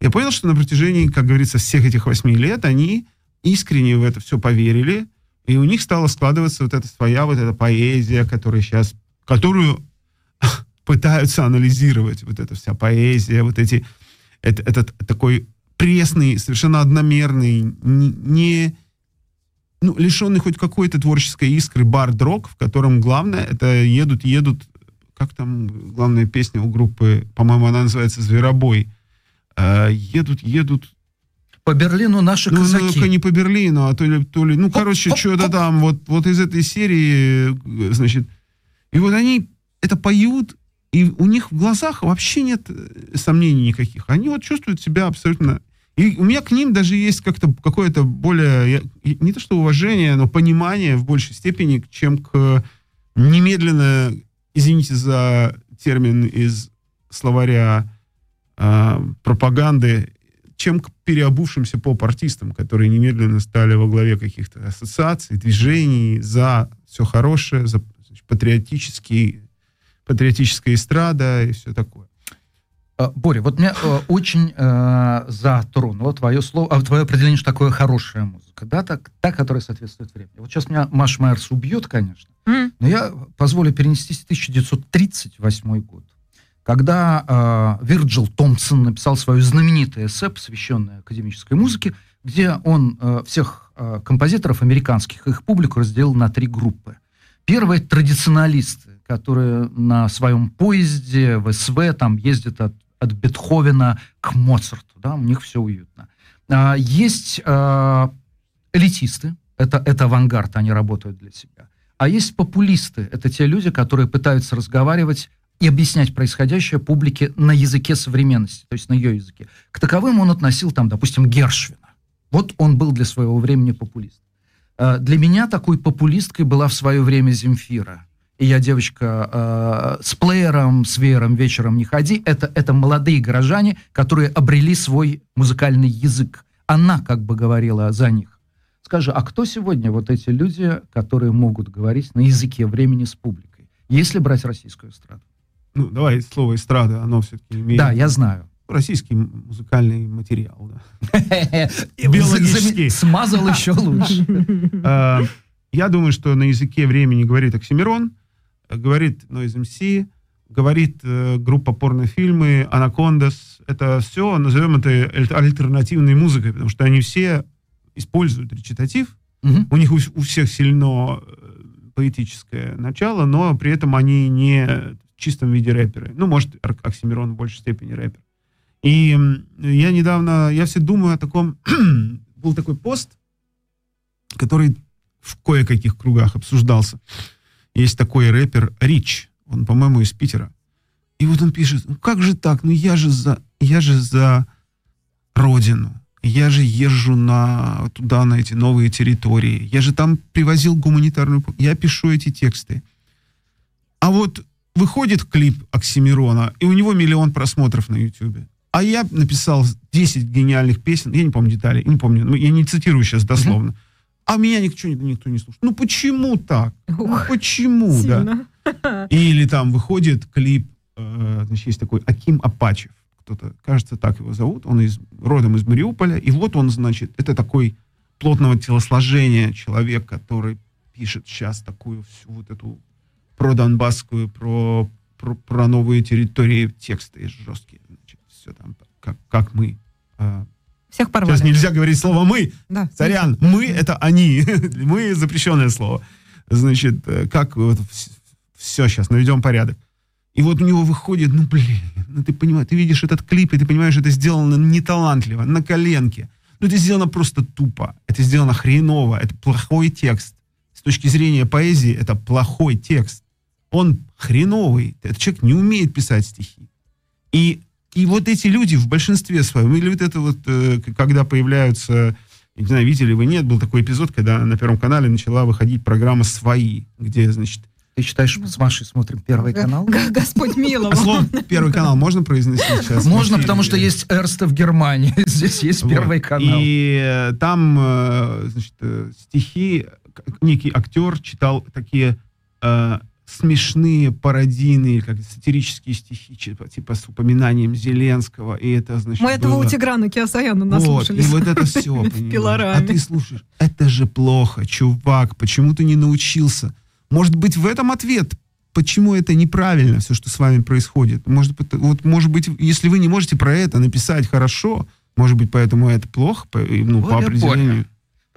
я понял, что на протяжении, как говорится, всех этих восьми лет они искренне в это все поверили, И у них стала складываться вот эта своя вот эта поэзия, которая сейчас, которую пытаются анализировать, вот эта вся поэзия, вот эти, это, этот такой пресный, совершенно одномерный, не, не ну, лишенный хоть какой-то творческой искры бард-рок, в котором главное это едут, едут, как там главная песня у группы, по-моему, она называется «Зверобой», э, едут, едут по Берлину наши ну, казаки. Ну, не по Берлину, а то ли, то ли ну, короче, что-то там, вот, вот из этой серии, значит, и вот они это поют, и у них в глазах вообще нет э, сомнений никаких. Они вот чувствуют себя абсолютно и у меня к ним даже есть как-то какое-то более, не то что уважение, но понимание в большей степени, чем к немедленно, извините за термин из словаря э, пропаганды, чем к переобувшимся поп-артистам, которые немедленно стали во главе каких-то ассоциаций, движений за все хорошее, за патриотический, патриотическая эстрада и все такое. А, Боря, вот меня э, очень э, затронуло твое слово, а, твое определение, что такое хорошая музыка, да, так, та, которая соответствует времени. Вот сейчас меня Маш Майерс убьет, конечно, mm. но я позволю перенестись в 1938 год, когда э, Вирджил Томпсон написал свое знаменитое эссе, посвященное академической музыке, где он э, всех э, композиторов американских, их публику разделил на три группы. Первые традиционалисты, которые на своем поезде в СВ там ездят от от Бетховена к Моцарту, да, у них все уютно. А, есть а, элитисты, это, это авангард, они работают для себя. А есть популисты, это те люди, которые пытаются разговаривать и объяснять происходящее публике на языке современности, то есть на ее языке. К таковым он относил, там, допустим, Гершвина. Вот он был для своего времени популист. А, для меня такой популисткой была в свое время Земфира и я девочка э, с плеером, с веером вечером не ходи. Это, это молодые горожане, которые обрели свой музыкальный язык. Она как бы говорила за них. Скажи, а кто сегодня вот эти люди, которые могут говорить на языке времени с публикой, если брать российскую эстраду? Ну, давай слово эстрада, оно все-таки имеет... Да, я знаю. Российский музыкальный материал, да. Биологический. Смазал еще лучше. Э, я думаю, что на языке времени говорит Оксимирон, говорит Noise MC, говорит э, группа порнофильмы, Анакондас. Это все, назовем это альтернативной музыкой, потому что они все используют речитатив. Угу. У них у, у всех сильно э, поэтическое начало, но при этом они не в чистом виде рэперы. Ну, может, Оксимирон в большей степени рэпер. И я недавно, я все думаю о таком, был такой пост, который в кое-каких кругах обсуждался. Есть такой рэпер Рич, он, по-моему, из Питера. И вот он пишет, ну как же так, ну я же за, я же за родину. Я же езжу на, туда, на эти новые территории. Я же там привозил гуманитарную... Я пишу эти тексты. А вот выходит клип Оксимирона, и у него миллион просмотров на Ютубе. А я написал 10 гениальных песен, я не помню детали, не помню, ну, я не цитирую сейчас дословно. Uh-huh а меня никто, никто не слушает. Ну почему так? Ну, Ух, ну почему, сильно. да? Или там выходит клип, э, значит, есть такой Аким Апачев, кто-то, кажется, так его зовут, он из, родом из Мариуполя, и вот он, значит, это такой плотного телосложения человек, который пишет сейчас такую всю вот эту про Донбасскую, про, про, про новые территории, тексты жесткие, значит, все там, как, как мы э, всех порвали. Сейчас нельзя говорить слово «мы». Да. Сорян, «мы» — это «они». «Мы» — запрещенное слово. Значит, э, как вот все сейчас, наведем порядок. И вот у него выходит, ну, блин, ну, ты понимаешь, ты видишь этот клип, и ты понимаешь, это сделано неталантливо, на коленке. Ну, это сделано просто тупо. Это сделано хреново. Это плохой текст. С точки зрения поэзии, это плохой текст. Он хреновый. Этот человек не умеет писать стихи. И и вот эти люди в большинстве своем, или вот это вот, э, когда появляются, не знаю, видели вы, нет, был такой эпизод, когда на Первом канале начала выходить программа «Свои», где, значит, ты считаешь, мы с Машей смотрим Первый канал? Господь миловал. А слово Первый канал можно произносить сейчас? Можно, потому что есть Эрста в Германии. Здесь есть Первый канал. И э, там, э, значит, стихи, некий актер читал такие смешные пародийные, как сатирические стихи, типа, типа с упоминанием Зеленского, и это, значит, Мы этого было... у Тиграна Киасаяна Вот, наслушались. и вот это все. А ты слушаешь, это же плохо, чувак, почему ты не научился? Может быть, в этом ответ, почему это неправильно, все, что с вами происходит. Может быть, вот, может быть, если вы не можете про это написать хорошо, может быть, поэтому это плохо, по, ну, по Боря, определению. Боря,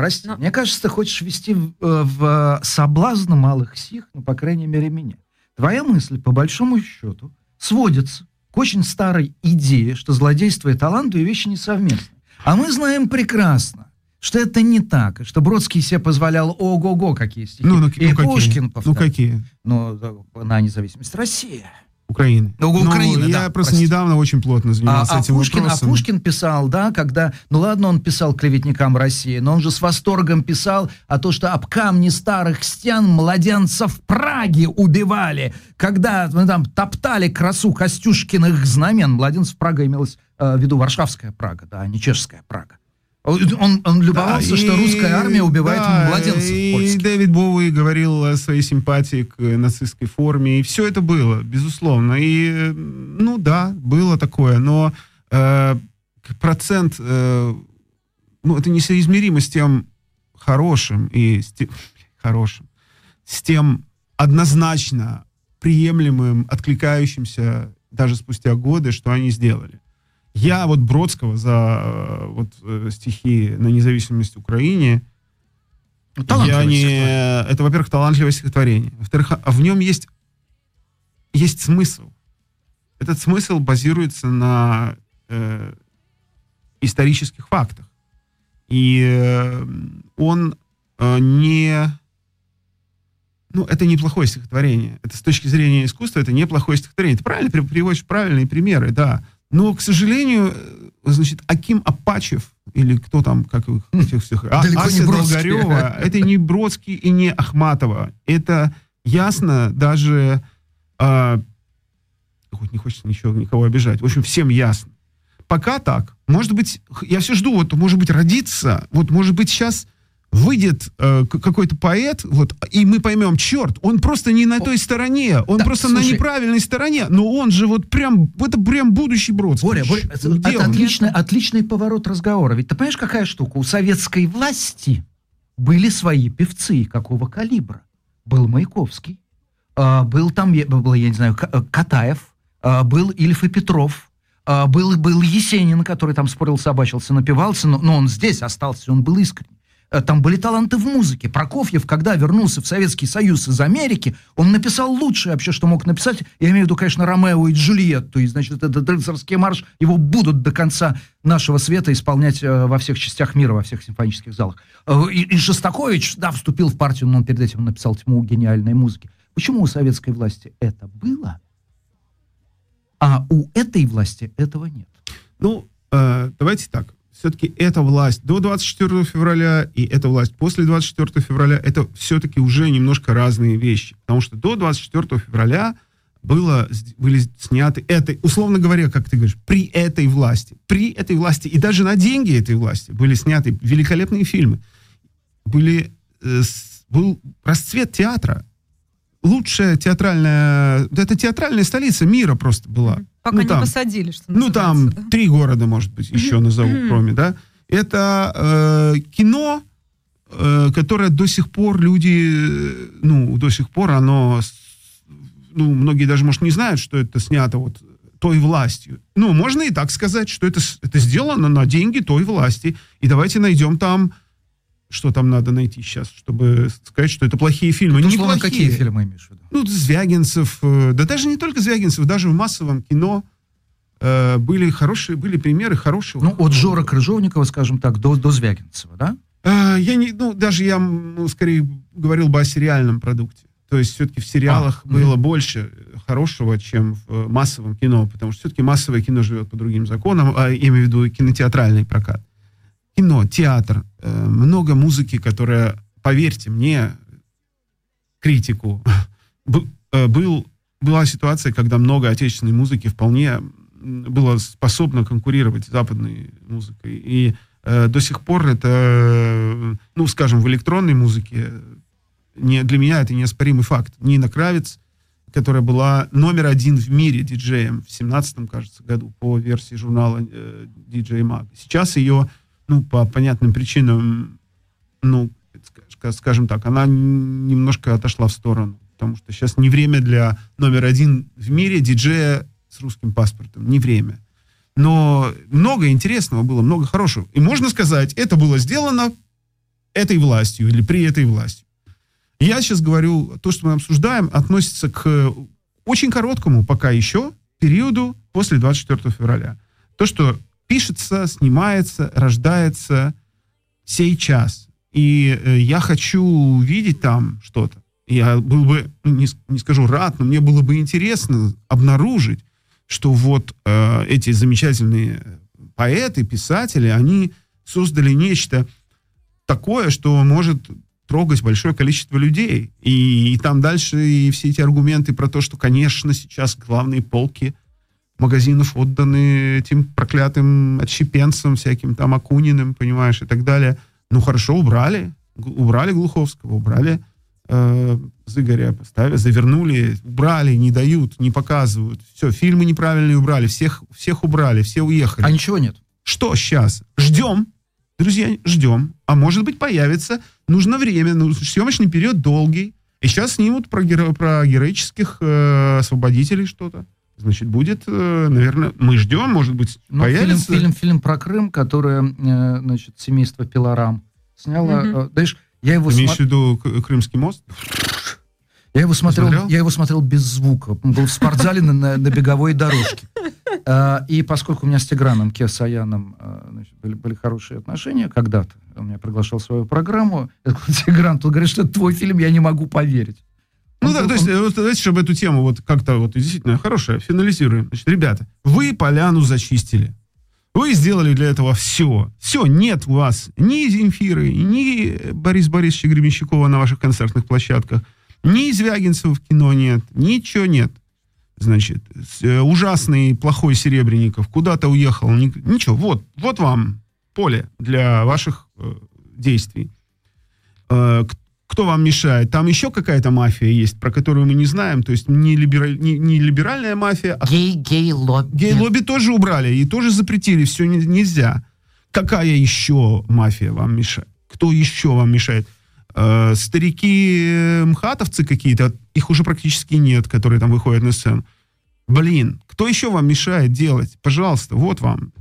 Прости, Но- мне кажется, ты хочешь ввести в, э, в соблазн малых сих, ну, по крайней мере, меня. Твоя мысль, по большому счету, сводится к очень старой идее, что злодейство и талант две вещи несовместны. А мы знаем прекрасно, что это не так, и что Бродский себе позволял ого-го какие стихи. Ну, ну, и ну, какие? Пушкин Ну, повторял. какие? Ну, да, на независимость России. Украины. Ну, Украины, я да, просто прости. недавно очень плотно А, занимался а этим Пушкин, а вопросом. Пушкин писал, да, когда, ну ладно, он писал клеветникам России, но он же с восторгом писал о том, что об камни старых стен младенцев в Праге убивали, когда ну, там топтали красу Костюшкиных знамен. Младенцев Прага имелось э, в виду Варшавская Прага, да, а не чешская Прага. Он, он любовался, Да, что и- русская армия убивает да, младенцев И польских. Дэвид Боуи говорил о своей симпатии к нацистской форме. И все это было, безусловно. И, э, ну да, было такое. Но э, процент, э, ну, это несоизмеримо с тем хорошим и с те- хорошим, с тем однозначно приемлемым, откликающимся даже спустя годы, что они сделали. Я вот Бродского за э, вот, э, стихи на независимость Украине, я не... Это, во-первых, талантливое стихотворение. Во-вторых, а в нем есть, есть смысл. Этот смысл базируется на э, исторических фактах. И э, он э, не... Ну, это неплохое стихотворение. Это с точки зрения искусства, это неплохое стихотворение. Ты правильно при- приводишь правильные примеры, да. Но, к сожалению, э, значит, Аким Апачев, или кто там, как их этих всех, а, Далеко не Ася. Долгарева, это не Бродский и не Ахматова. Это ясно даже... а, хоть не хочется ничего, никого обижать. В общем, всем ясно. Пока так. Может быть, я все жду, вот, может быть, родится, вот, может быть, сейчас выйдет э, какой-то поэт, вот, и мы поймем, черт, он просто не на той стороне, он Да, просто на слушай. неправильной стороне, но он же вот прям, это прям будущий Бродский. Боря, Боря, это, он? отличный, отличный поворот разговора. Ведь ты понимаешь, какая штука? У советской власти были свои певцы. Какого калибра? Был Маяковский, а, был там, был, я не знаю, э, Катаев, а, был Ильф и Петров, а, был, был Есенин, который там спорил, собачился, напивался, но, но он здесь остался, он был искренний. Э, Там были таланты в музыке. Прокофьев, когда вернулся в Советский Союз из Америки, он написал лучшее вообще, что мог написать. Я имею в виду, конечно, Ромео и Джульетту. И, значит, этот рыцарский марш, его будут до конца нашего света исполнять э, во всех частях мира, во всех симфонических залах. Э, и, и Шостакович, да, вступил в партию, но он перед этим написал тьму гениальной музыки. Почему у советской власти это было, а у этой власти этого нет? Ну, давайте так. Все-таки эта власть до 24 февраля и эта власть после 24 февраля, это все-таки уже немножко разные вещи. Потому что до 24 февраля было, были сняты этой, условно говоря, как ты говоришь, при этой власти, при этой власти и даже на деньги этой власти были сняты великолепные фильмы. Были, э, был расцвет театра. Лучшая театральная... Это театральная столица мира просто была. Пока Ну, не там- посадили, что ну, там да? три города, может быть, еще назову, кроме, да. Это э, кино, э, которое до сих пор люди, э, ну, до сих пор оно, ну, многие даже, может, не знают, что это снято вот той властью. Ну, можно и так сказать, что это, это сделано на деньги той власти. И давайте найдем там, что там надо найти сейчас, чтобы сказать, что это плохие фильмы. Ты, Не плохие. какие фильмы имеешь в виду? Ну, Звягинцев, э, да даже не только Звягинцев, даже в массовом кино э, были хорошие, были примеры хорошего. Ну, от Жора Крыжовникова, скажем так, до, до Звягинцева, да? Э, я не, ну, даже я м, скорее говорил бы о сериальном продукте. То есть все-таки в сериалах А, было больше хорошего, чем в массовом кино, потому что все-таки массовое кино живет по другим законам, а я имею в виду кинотеатральный прокат. Кино, театр, э, много музыки, которая, поверьте мне, критику, э, был, была ситуация, когда много отечественной музыки вполне было способно конкурировать с западной музыкой. И э, до сих пор это, ну, скажем, в электронной музыке не, для меня это неоспоримый факт. Нина Кравец, которая была номер один в мире диджеем в 17 кажется, году по версии журнала э, DJ Mag. Сейчас ее, ну, по понятным причинам, ну, скажем так, она немножко отошла в сторону, потому что сейчас не время для номер один в мире диджея с русским паспортом, не время. Но много интересного было, много хорошего. И можно сказать, это было сделано этой властью или при этой власти. Я сейчас говорю, то, что мы обсуждаем, относится к очень короткому пока еще периоду после 24 февраля. То, что пишется, снимается, рождается сейчас. И э, я хочу увидеть там что-то. Я был бы, ну, не, не скажу рад, но мне было бы интересно обнаружить, что вот э, эти замечательные поэты, писатели, они создали нечто такое, что может трогать большое количество людей. И, и там дальше и все эти аргументы про то, что, конечно, сейчас главные полки магазинов отданы этим проклятым отщепенцам, всяким там Акуниным, понимаешь, и так далее. Ну, хорошо, убрали. Убрали Глуховского, убрали э, Зыгоря поставили, завернули, убрали, не дают, не показывают. Все, фильмы неправильные убрали, всех, всех убрали, все уехали. А ничего нет? Что сейчас? Ждем. Друзья, ждем. А может быть появится. Нужно время, ну, съемочный период долгий. И сейчас снимут про, геро- про героических э, освободителей что-то. Значит, будет, э, наверное, мы ждем, может быть, ну, появится. Фильм, фильм, фильм про Крым, который, э, значит, семейство Пилорам сняло. Mm-hmm. Знаешь, я его Ты имеешь в виду Крымский мост? Я его смотрел, смотрел, я его смотрел без звука. Он был в спортзале на, на, на беговой дорожке. А, и поскольку у меня с Тиграном Кесаяном значит, были, были хорошие отношения когда-то, он меня приглашал в свою программу, Тигран тут говорит, что это твой фильм, я не могу поверить. Ну да, то есть, вот, давайте, чтобы эту тему вот как-то вот действительно хорошая, финализируем. Значит, ребята, вы поляну зачистили. Вы сделали для этого все. Все, нет у вас ни Земфиры, ни Борис Борисовича Гребенщикова на ваших концертных площадках, ни Звягинцева в кино нет, ничего нет. Значит, э, ужасный, плохой Серебренников куда-то уехал, ни, ничего. Вот, вот вам поле для ваших э, действий. Э, кто вам мешает? Там еще какая-то мафия есть, про которую мы не знаем. То есть не, либераль, не, не либеральная мафия, а... Гей, гей-лобби. Гей-лобби тоже убрали и тоже запретили. Все не, нельзя. Какая еще мафия вам мешает? Кто еще вам мешает? Э, старики мхатовцы какие-то, их уже практически нет, которые там выходят на сцену. Блин, кто еще вам мешает делать? Пожалуйста, вот вам.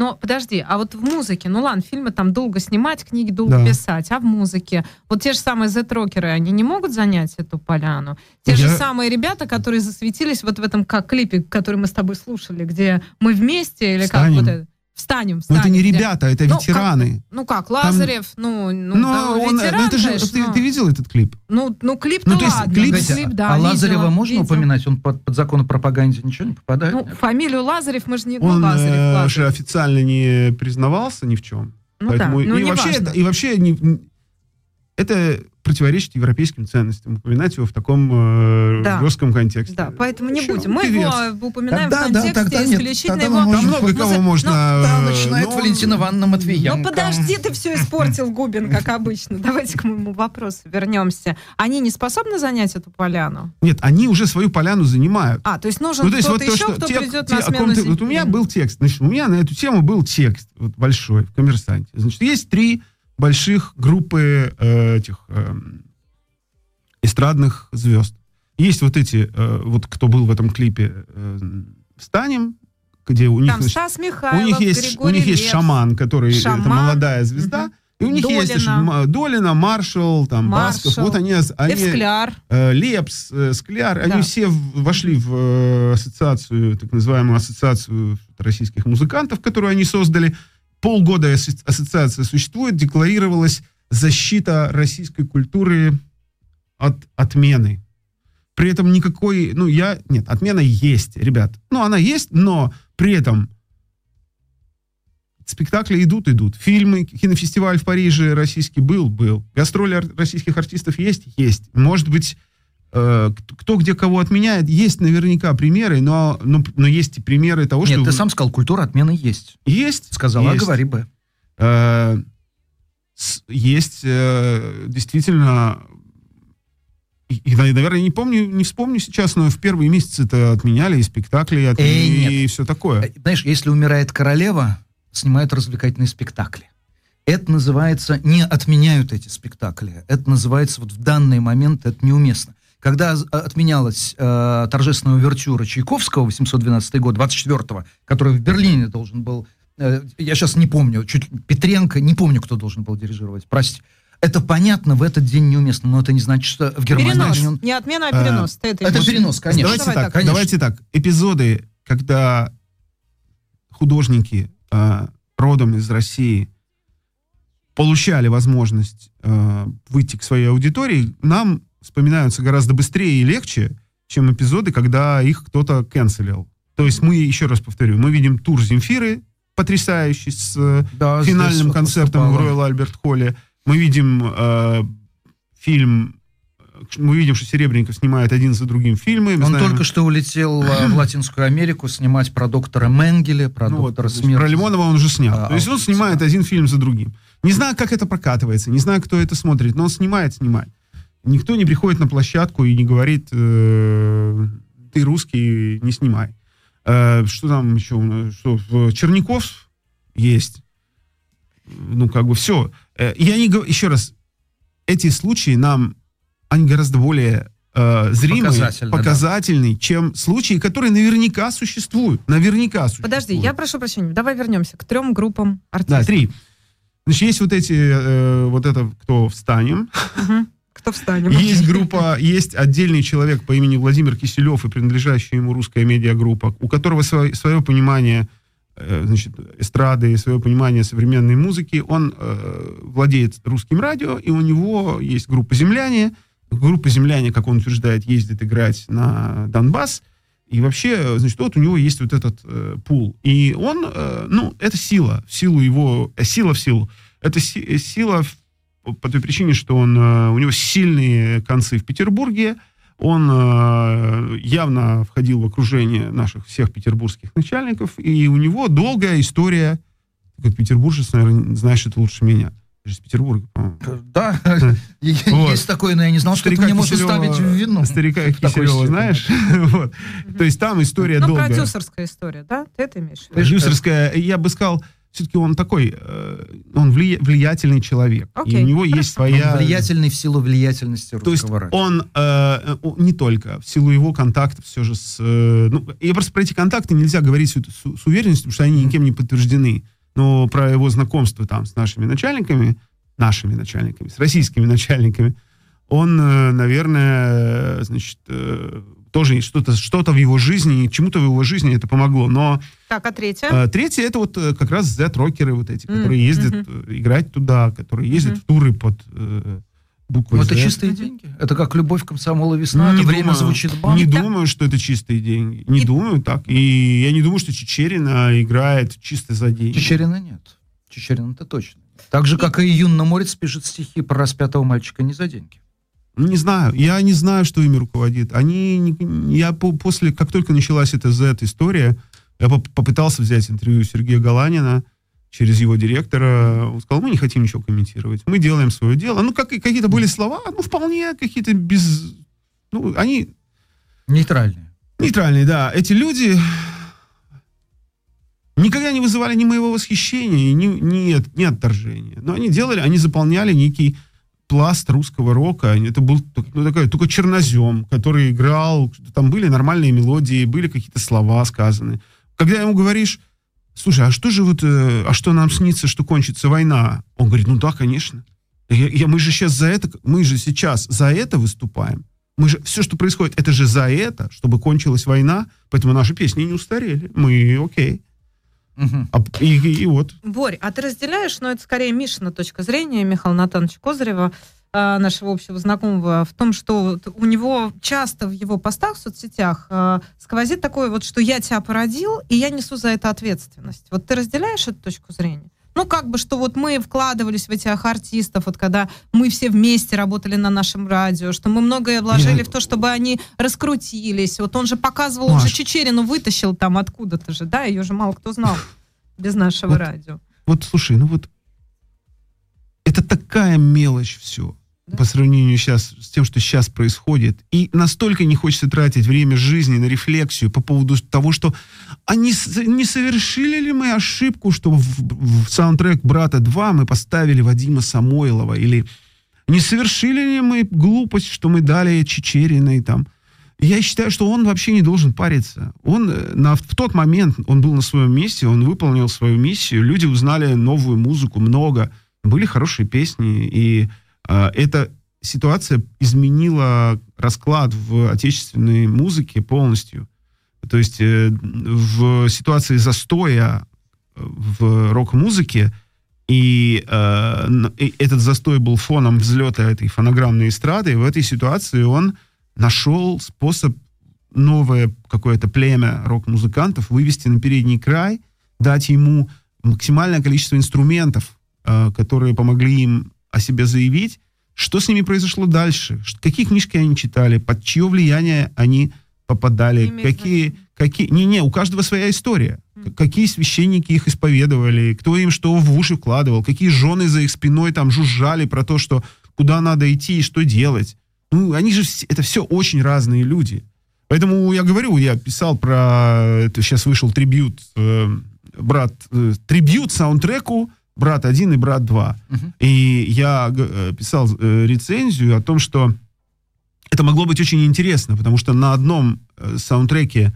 Но подожди, а вот в музыке, ну ладно, фильмы там долго снимать, книги долго да. писать, а в музыке? Вот те же самые Z-рокеры, они не могут занять эту поляну? Те Я... же самые ребята, которые засветились вот в этом как клипе, который мы с тобой слушали, где мы вместе, или Встанем. как вот это? Встанем, встанем. Но это не ребята, это ну, ветераны. Как, ну как, Лазарев, Там... ну, ну, но да, он, ветеран, ну, это же, конечно, ты, ты видел этот клип? Ну, ну клип ну, то есть, ладно. Клип, клип, да, а видела, Лазарева можно видела. упоминать? Он под, под закон о пропаганде ничего не попадает? Ну, фамилию Лазарев мы же не... Он ну, Лазарев, э, Лазарев. же официально не признавался ни в чем. Ну Поэтому, да, ну, и, вообще, это, и вообще не, это противоречит европейским ценностям, упоминать его в таком э, да. жестком контексте. Да, поэтому не будем. Мы Певец. его упоминаем тогда, в контексте да, тогда исключительно нет, его... Там много кого но, можно... Но, да, начинает но... Валентина Ивановна Матвиенко. Ну подожди, ты все испортил, Губин, как обычно. Давайте к моему вопросу вернемся. Они не способны занять эту поляну? Нет, они уже свою поляну занимают. А, то есть нужен ну, то есть кто-то вот еще, то, кто те, придет те, на смену ты, Вот у меня был текст, значит, у меня на эту тему был текст вот, большой в «Коммерсанте». Значит, есть три больших группы э, этих... Э, эстрадных звезд. Есть вот эти, э, вот кто был в этом клипе э, «Встанем», где у них, Там Стас Михайлов, у них есть, Григорий у них есть шаман, который шаман. это молодая звезда, угу. и у них Долина. есть Долина, Маршал, там Маршал. Басков, вот они, они Скляр. Э, Лепс, э, Скляр, да. они все вошли в э, ассоциацию, так называемую ассоциацию российских музыкантов, которую они создали. Полгода ассоциация существует, декларировалась защита российской культуры от отмены. При этом никакой, ну, я, нет, отмена есть, ребят. Ну, она есть, но при этом спектакли идут, идут. Фильмы, кинофестиваль в Париже российский был, был. Гастроли российских артистов есть, есть. Может быть, кто где кого отменяет, есть наверняка примеры, но, но, но есть и примеры того, Нет, что... Нет, ты сам сказал, культура отмены есть. Есть. Сказал, есть. а говори бы. Э, есть э, действительно и, наверное, не помню, не вспомню сейчас, но в первые месяцы это отменяли и спектакли, и, отменили, Э, и все такое. Э, Знаешь, если умирает королева, снимают развлекательные спектакли. Это называется, не отменяют эти спектакли. Это называется, вот в данный момент это неуместно. Когда з- отменялась э, торжественная увертюра Чайковского, 812 год, 24-го, который в Берлине должен был, э, я сейчас не помню, чуть Петренко, не помню, кто должен был дирижировать, простите. Это понятно, в этот день неуместно, но это не значит, что в Германии... Перенос. он- Не отмена, а перенос. Ты это это перенос, конечно. давайте, Давай так, так, конечно. давайте так. Эпизоды, когда художники э, родом из России получали возможность э, выйти к своей аудитории, нам вспоминаются гораздо быстрее и легче, чем эпизоды, когда их кто-то канцелил. То есть мы, еще раз повторю, мы видим тур Земфиры, потрясающий, с э, Да, финальным вот концертом в. Роyal Альберт Холле. Мы видим э, фильм, э, мы видим, что Серебренников снимает один за другим фильмы. Мы Он знаем- только что улетел а, в Латинскую Америку снимать про доктора Менгеле, про Ну вот, доктора то есть смерти. Про Лимонова он уже снял. А, То есть он снимает один фильм за другим. Не знаю, как это прокатывается, не знаю, кто это смотрит, но он снимает, снимает. Никто не приходит на площадку и не говорит, э, ты русский, не снимай. Э, что там еще? Что, в- Черняков есть. Ну, как бы все. Я не говорю, еще раз, эти случаи нам, они гораздо более э, зримые, Показательны, да. показательные, чем случаи, которые наверняка существуют. Наверняка существуют. Подожди, я прошу прощения, давай вернемся к трем группам Да, артистов. три. Значит, есть вот эти, э, вот это, кто встанем. Мгм. Кто встанем? Есть группа, есть отдельный человек по имени Владимир Киселев и принадлежащая ему русская медиагруппа, у которого свое, свое понимание э, значит, эстрады, свое понимание современной музыки. Он э, владеет русским радио, и у него есть группа «Земляне». Группа «Земляне», как он утверждает, ездит играть на Донбасс. И вообще, значит, вот у него есть вот этот э, пул. И он, э, ну, это сила, в силу его, э, сила в силу. Это си- сила в- по- той причине, что он, э, у него сильные концы в Петербурге, он э, явно входил в окружение наших всех петербургских начальников, и у него долгая история, как петербуржец, наверное, знаешь это лучше меня. Ты же из Петербурга, по-моему. Да, Вот. есть такое, но я не знал, что Старика мне Киселева- ставить в вину. Старика Киселева, знаешь? Вот. То есть там история Ну, долгая. продюсерская история, да? Ты это имеешь в виду? Продюсерская, я бы сказал, все-таки он такой, э, он влия- влиятельный человек. И Окей, у него есть своя... Он влиятельный в силу влиятельности То есть русского радио. он э, э, не только в силу его контактов все же с... э, ну, и просто про эти контакты нельзя говорить с, с- с уверенностью, потому что они никем не подтверждены. Но про его знакомство там с нашими начальниками, нашими начальниками, с российскими начальниками, он, наверное, значит, тоже что-то что в его жизни, чему-то в его жизни это помогло. Но Так, а третья? э, третье это вот э, как раз Z-рокеры вот эти, М, которые ездят э, играть туда, которые ездят Мгм. в туры под э, буквой Ну, это Z. чистые деньги. Это как любовь, комсомол и весна. Не это время думаю. звучит бам. Не Итак- думаю, что это чистые деньги. Не И- думаю так. И я не думаю, что Чечерина играет чисто за деньги. Чечерина нет. Чечерина это точно. Так же, как и Юнна Морец пишет стихи про распятого мальчика не за деньги. Ну, Не знаю. Я не знаю, что ими руководит. Они... Я по- после, как только началась эта Z-история, я поп- попытался взять интервью Сергея Галанина через его директора. Он сказал, мы не хотим ничего комментировать. Мы делаем свое дело. Ну, как, какие-то были слова, ну, вполне какие-то без... Ну, они Нейтральные. Нейтральные, да. Эти люди никогда не вызывали ни моего восхищения, ни, ни, ни отторжения. Но они делали, они заполняли некий пласт русского рока. Это был ну, такой, только чернозем, который играл, там были нормальные мелодии, были какие-то слова сказаны. Когда ему говоришь, слушай, а что же вот, э, а что нам снится, что кончится война? Он говорит, ну да, конечно. Я- я- мы же сейчас за это, мы же сейчас за это выступаем. Мы же, все, что происходит, это же за это, чтобы кончилась война, поэтому наши песни не устарели. Мы окей. Мгм. А, и, и- и вот. Борь, а ты разделяешь, но это скорее Мишина точка зрения, Михаила Натановича Козырева, нашего общего знакомого, в том, что у него часто в его постах в соцсетях э, сквозит такое вот, что я тебя породил, и я несу за это ответственность. Вот ты разделяешь эту точку зрения? Ну, как бы, что вот мы вкладывались в этих артистов, вот когда мы все вместе работали на нашем радио, что мы многое вложили Нет. в то, чтобы они раскрутились. Вот он же показывал, он же Маш. Чечерину вытащил там откуда-то же, да, ее же мало кто знал без нашего Вот радио. Вот, слушай, ну вот это такая мелочь все. По сравнению сейчас с тем, что сейчас происходит. И настолько не хочется тратить время жизни на рефлексию по поводу того, что а не, не совершили ли мы ошибку, что в, в саундтрек «Брата 2» мы поставили Вадима Самойлова? Или не совершили ли мы глупость, что мы дали Чечериной там? Я считаю, что он вообще не должен париться. Он э, на, в тот момент, он был на своем месте, он выполнил свою миссию, люди узнали новую музыку, много, были хорошие песни, и эта ситуация изменила расклад в отечественной музыке полностью. То есть э, в ситуации застоя э, в рок-музыке, и, э, этот застой был фоном взлета этой фонограммной эстрады, в этой ситуации он нашел способ новое какое-то племя рок-музыкантов вывести на передний край, дать ему максимальное количество инструментов, э, которые помогли им о себе заявить. Что с ними произошло дальше? Какие книжки они читали? Под чье влияние они попадали? Не Какие, какие... Не-не, у каждого своя история. Какие священники их исповедовали? Кто им что в уши вкладывал? Какие жены за их спиной там жужжали про то, что куда надо идти и что делать? Ну, они же... Это все очень разные люди. Поэтому я говорю, я писал про... Это сейчас вышел трибют, э, брат... э, трибют саундтреку «Брат 1» и «Брат 2». Мгм. И я э, писал э, рецензию о том, что это могло быть очень интересно, потому что на одном э, саундтреке,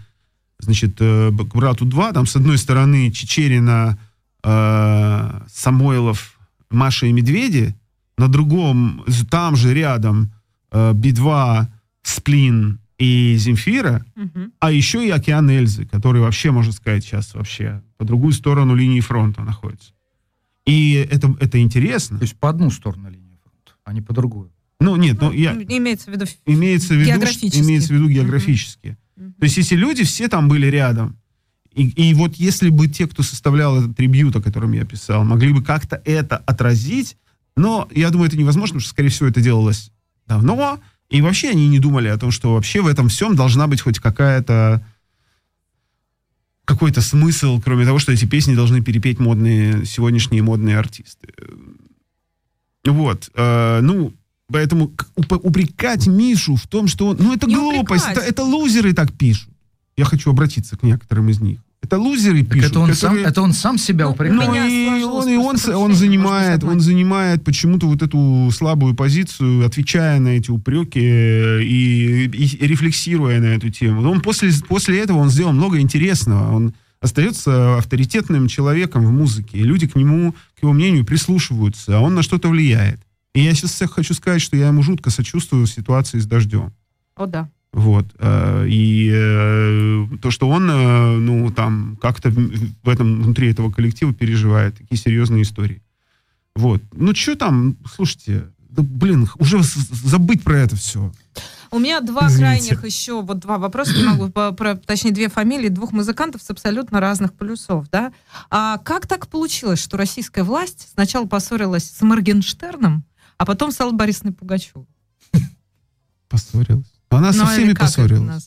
значит, к «Брату 2», там с одной стороны Чечерина, э, Самойлов, Маша и Медведи, на другом, там же рядом э, Би-2, Сплин и Земфира, Мгм. а еще и океан Эльзы, который вообще, можно сказать, сейчас вообще по другую сторону линии фронта находится. И это, это интересно. То есть по одну сторону линии фронта, а не по другую. Ну, нет, ну, я, Имеется в виду... имеется в виду, Географически. имеется в виду географически. Мгм. То есть, если люди все там были рядом, и, и вот если бы те, кто составлял этот трибют, о котором я писал, могли бы как-то это отразить, но я думаю, это невозможно, потому что, скорее всего, это делалось давно, и вообще они не думали о том, что вообще в этом всем должна быть хоть какая-то какой-то смысл, кроме того, что эти песни должны перепеть модные, сегодняшние модные артисты. Вот. э, ну, поэтому упрекать Мишу в том, что он... Ну, это Не глупость. упрекать. Это, это лузеры так пишут. Я хочу обратиться к некоторым из них. Это лузеры Так пишут. это он, сам, которые- это он сам себя Ну, упрекает. ну, и он, и он, он занимает, он занимает почему-то вот эту слабую позицию, отвечая на эти упреки э, и, и рефлексируя на эту тему. Но он после, после этого он сделал много интересного. Он остается авторитетным человеком в музыке, и люди к нему, к его мнению прислушиваются, а он на что-то влияет. И я сейчас хочу сказать, что я ему жутко сочувствую в ситуации с дождем. О, да. Вот. э, И э, то, что он, э, ну, там, как-то в этом, внутри этого коллектива переживает такие серьезные истории. Вот. Ну, что там, слушайте, да, блин, уже забыть про это все. У меня два Извините. крайних еще, вот два вопроса, не могу, про, точнее, две фамилии двух музыкантов с абсолютно разных полюсов, да. А как так получилось, что российская власть сначала поссорилась с Моргенштерном, а потом с Аллой Борисовной Пугачевой? Поссорилась. Она со Ну, всеми это поссорилась.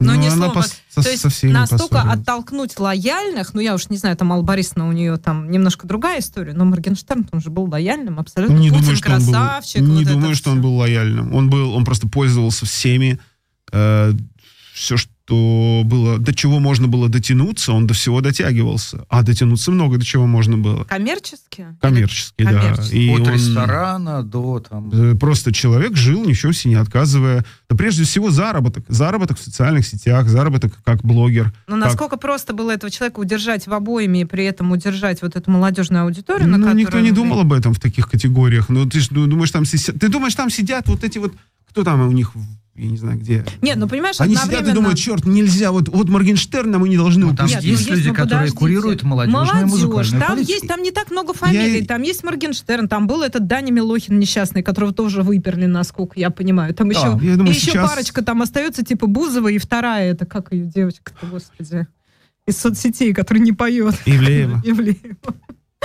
Ну, Ну, не она слово. пос- со, То есть со всеми настолько оттолкнуть лояльных, ну я уж не знаю, там Алла Борисовна у нее там немножко другая история, но Моргенштерн он же был лояльным абсолютно. Не Путин думаю, что он был, красавчик. не вот думаю, что он всё. был лояльным. Он был, он просто пользовался всеми. все, что было, до чего можно было дотянуться, он до всего дотягивался. А дотянуться много до чего можно было. Коммерчески? Коммерчески, Или- да. коммерчески. И От он- ресторана до там... Э, Просто человек жил, ни в чем себе не отказывая. Да прежде всего заработок. Заработок в социальных сетях, заработок как блогер. Ну, насколько просто было этого человека удержать в обоими и при этом удержать вот эту молодежную аудиторию, на Ну, которую никто не думал об этом в таких категориях. Ну, ты ж ду- думаешь, там сидят, ты думаешь, там сидят вот эти вот, кто там у них, я не знаю, где. Нет, ну, понимаешь, Они сидят и одновременно- думают, черт, нельзя, вот, вот Моргенштерна мы не должны Ну, там упустить. есть люди, ну, которые подождите. курируют молодежную Молодежь, музыкальную там политику. есть, там не так много фамилий, Я- там есть Моргенштерн, там был этот Даня Милохин несчастный, которого тоже выперли, насколько я понимаю. Там Да, еще, я думаю, и еще сейчас- парочка там остается, типа Бузова, и вторая, это как ее девочка-то, господи, из соцсетей, которая не поет. Ивлеева. Ивлеева.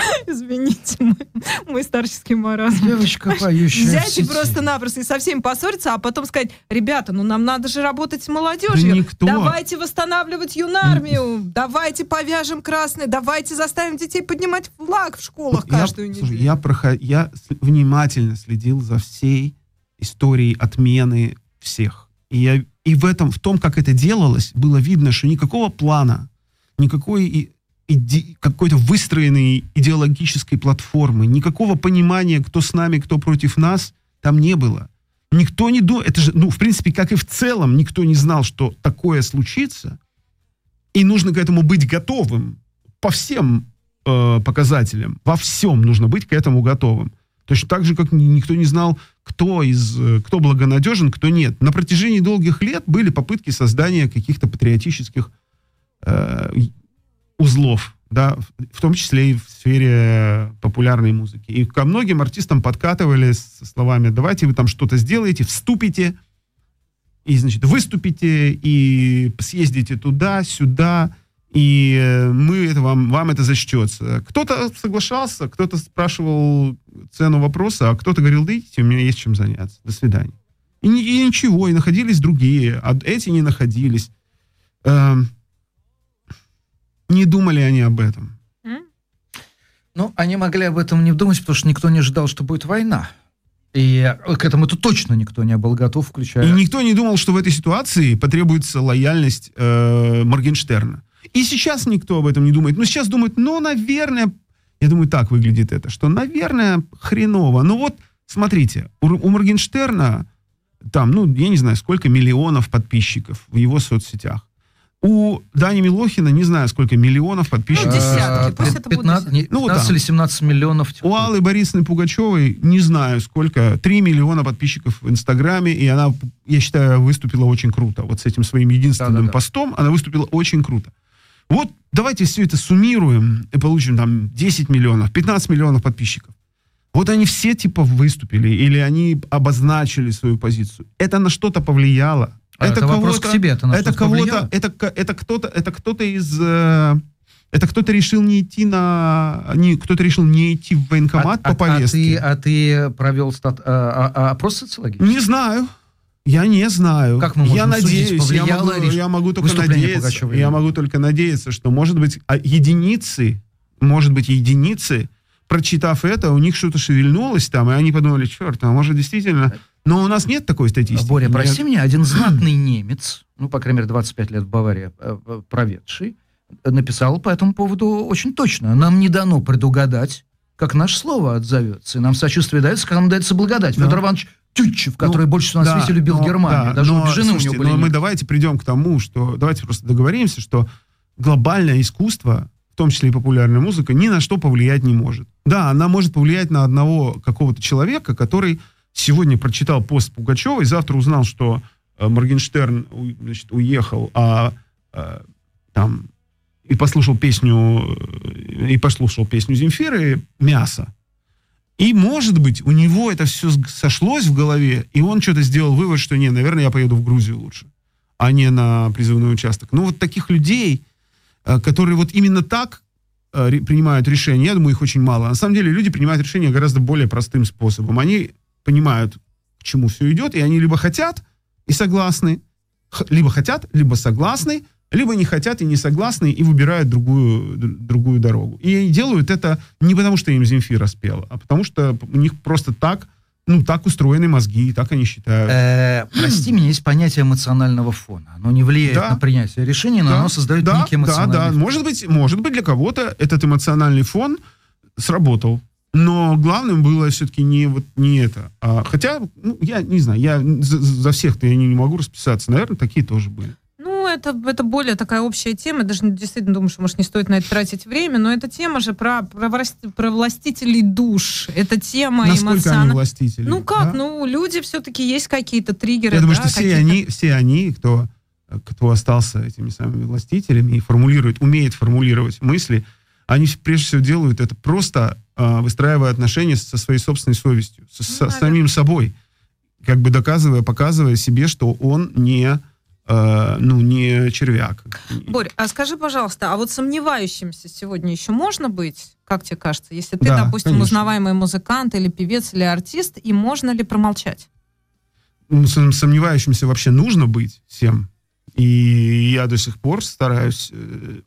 Извините, мой, мой старческий маразм. Девочка, поющая Взять и просто-напросто и со всеми поссориться, а потом сказать, ребята, ну нам надо же работать с молодежью. Да никто. Давайте восстанавливать юнармию, давайте повяжем красный, давайте заставим детей поднимать флаг в школах Я, каждую слушай, неделю. я, проход- я внимательно следил за всей историей отмены всех. И, я, и в этом, в том, как это делалось, было видно, что никакого плана, никакой иде, какой-то выстроенной идеологической платформы, никакого понимания, кто с нами, кто против нас, там не было. Никто не думал, это же, ну, в принципе, как и в целом, никто не знал, что такое случится, и нужно к этому быть готовым по всем э, показателям, во всем нужно быть к этому готовым. Точно так же, как никто не знал, кто, из, э, кто благонадежен, кто нет. На протяжении долгих лет были попытки создания каких-то патриотических э, узлов, да, в том числе и в сфере популярной музыки. И ко многим артистам подкатывали со словами, давайте вы там что-то сделаете, вступите, и, значит, выступите, и съездите туда, сюда, и э, мы это вам, вам это зачтется. Кто-то соглашался, кто-то спрашивал цену вопроса, а кто-то говорил, да идите, у меня есть чем заняться, до свидания. И, и ничего, и находились другие, а эти не находились. Эм, не думали они об этом. Ну, они могли об этом не думать, потому что никто не ожидал, что будет война. И к этому то точно никто не был готов, включая... И никто не думал, что в этой ситуации потребуется лояльность э, Моргенштерна. И сейчас никто об этом не думает. Но сейчас думают, ну, наверное, я думаю, так выглядит это, что, наверное, хреново. Ну вот, смотрите, у, у Моргенштерна там, ну, я не знаю, сколько миллионов подписчиков в его соцсетях. У Дани Милохина, не знаю, сколько миллионов подписчиков. Ну, десятки, пусть это будут 15, не, 15 Ну, вот там. или 17 миллионов. У Аллы Борисовны Пугачевой, не знаю сколько, 3 миллиона подписчиков в Инстаграме, и она, я считаю, выступила очень круто. Вот с этим своим единственным Да-да-да. постом она выступила очень круто. Вот давайте все это суммируем и получим там 10 миллионов, 15 миллионов подписчиков. Вот они все типа выступили, или они обозначили свою позицию. Это на что-то повлияло. А это вопрос к тебе, это на это кого-то, это, это кто-то, это кто-то из, э, это кто-то решил не идти на, не, кто-то решил не идти в военкомат по а, повестке. А ты, а ты провел стат, а, а- а опрос социологический? Не знаю. Я не знаю. Как мы я можем судить, надеюсь, я повлияло могу, реш- я могу только надеяться. Пугачевой или Я могу только надеяться, что, может быть, а, единицы, может быть, единицы, прочитав это, у них что-то шевельнулось там, и они подумали, черт, а может действительно... Но у нас нет такой статистики. Боря, прости меня, один знатный немец, ну, по крайней мере, 25 лет в Баварии э, э, проведший, написал по этому поводу очень точно. Нам не дано предугадать, как наше слово отзовется. И нам сочувствие дается, когда нам дается благодать. Да. Федор Иванович Тютчев, который Ну, больше всего на да, свете любил но- Германию. да, Даже но, у жены слушайте, у него были но мы давайте придем к тому, что давайте просто договоримся, что глобальное искусство, в том числе и популярная музыка, ни на что повлиять не может. Да, она может повлиять на одного какого-то человека, который сегодня прочитал пост Пугачевой, завтра узнал, что э, Моргенштерн значит, уехал, а э, там и послушал песню э, и послушал песню Земфиры "Мясо". И, может быть, у него это все сошлось в голове, и он что-то сделал вывод, что не, наверное, я поеду в Грузию лучше, а не на призывной участок. Ну, вот таких людей, э, которые вот именно так э, принимают решения, я думаю, их очень мало. На самом деле люди принимают решения гораздо более простым способом. Они понимают, к чему все идет, и они либо хотят и согласны, либо хотят, либо согласны, либо не хотят и не согласны, и выбирают другую, другую дорогу. И делают это не потому, что им Земфира спела, а потому что у них просто так, ну, так устроены мозги, и так они считают. Э, прости меня, есть понятие эмоционального фона. Оно не влияет Да. на принятие решений, но Да, оно создает да, некий эмоциональный Да, да, фон. может быть, может быть, для кого-то этот эмоциональный фон сработал. Но главным было все-таки не вот не это. А, хотя, ну, я не знаю, я за, за всех-то я не, не могу расписаться. Наверное, такие тоже были. Ну, это, это более такая общая тема. Даже действительно думаю, что, может, не стоит на это тратить время, но эта тема же про, про, про властителей душ. Это тема Насколько они эмоциональная. властители? Ну как, да? ну люди все-таки есть какие-то триггеры. Я думаю, да, что все они, все они, кто, кто остался этими самыми властителями и формулирует, умеет формулировать мысли, они прежде всего делают это просто а, выстраивая отношения со своей собственной совестью, со, со наверное. самим собой, как бы доказывая, показывая себе, что он не, э, ну, не червяк. Борь, а скажи, пожалуйста, а вот сомневающимся сегодня еще можно быть, как тебе кажется, если ты, Да, допустим, конечно. узнаваемый музыкант или певец или артист, и можно ли промолчать? Ну, сом- сомневающимся вообще нужно быть всем. И я до сих пор стараюсь, э,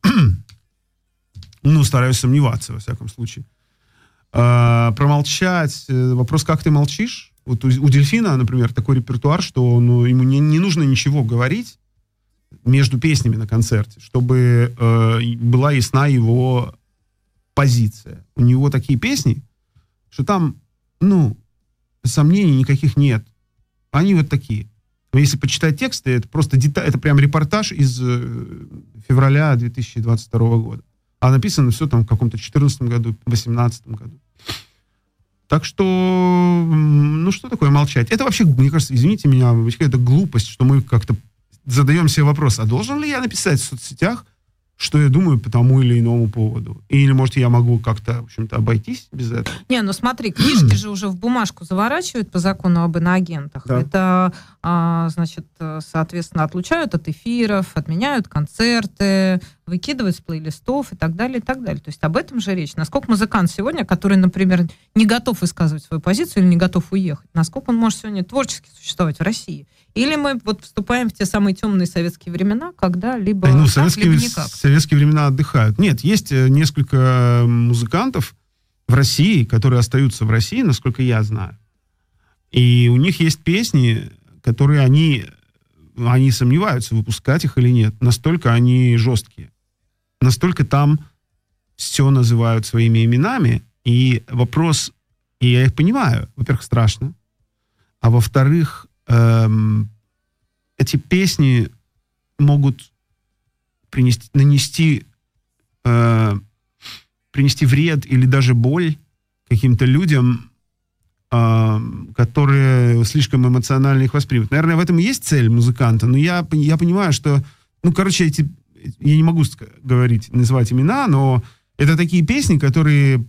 ну, стараюсь сомневаться, во всяком случае. А, промолчать. э, Вопрос, как ты молчишь? Вот у, у дельфина, например, такой репертуар, что ну, ему не, не нужно ничего говорить между песнями на концерте, чтобы э, была ясна его позиция. У него такие песни, что там, ну, сомнений никаких нет. Они вот такие. Но если почитать тексты, это просто деталь, это прям репортаж из э, февраля 2022 года. А написано все там в каком-то 14 году, 18 году. Так что, ну что такое молчать? Это вообще, мне кажется, извините меня, какая-то глупость, что мы как-то задаем себе вопрос, а должен ли я написать в соцсетях, что я думаю по тому или иному поводу. Или, может, я могу как-то, в общем-то, обойтись без этого. Не, ну смотри, книжки же уже в бумажку заворачивают по закону об иноагентах. Да. Это, а, значит, соответственно, отлучают от эфиров, отменяют концерты, выкидывают с плейлистов и так далее, и так далее. То есть об этом же речь. Насколько музыкант сегодня, который, например, не готов высказывать свою позицию или не готов уехать, насколько он может сегодня творчески существовать в России? Или мы вот вступаем в те самые темные советские времена, когда либо Ай, ну, так, советские, либо никак? Советские времена отдыхают. Нет, есть э, несколько музыкантов в России, которые остаются в России, насколько я знаю. И у них есть песни, которые они, они сомневаются, выпускать их или нет. Настолько они жесткие. Настолько там все называют своими именами. И вопрос, и я их понимаю, во-первых, страшно. А во-вторых, эм, эти песни могут принести, нанести, э, принести вред или даже боль каким-то людям, э, которые слишком эмоционально их воспримут. Наверное, в этом и есть цель музыканта, но я, я понимаю, что, ну, короче, эти, я не могу говорить, называть имена, но это такие песни, которые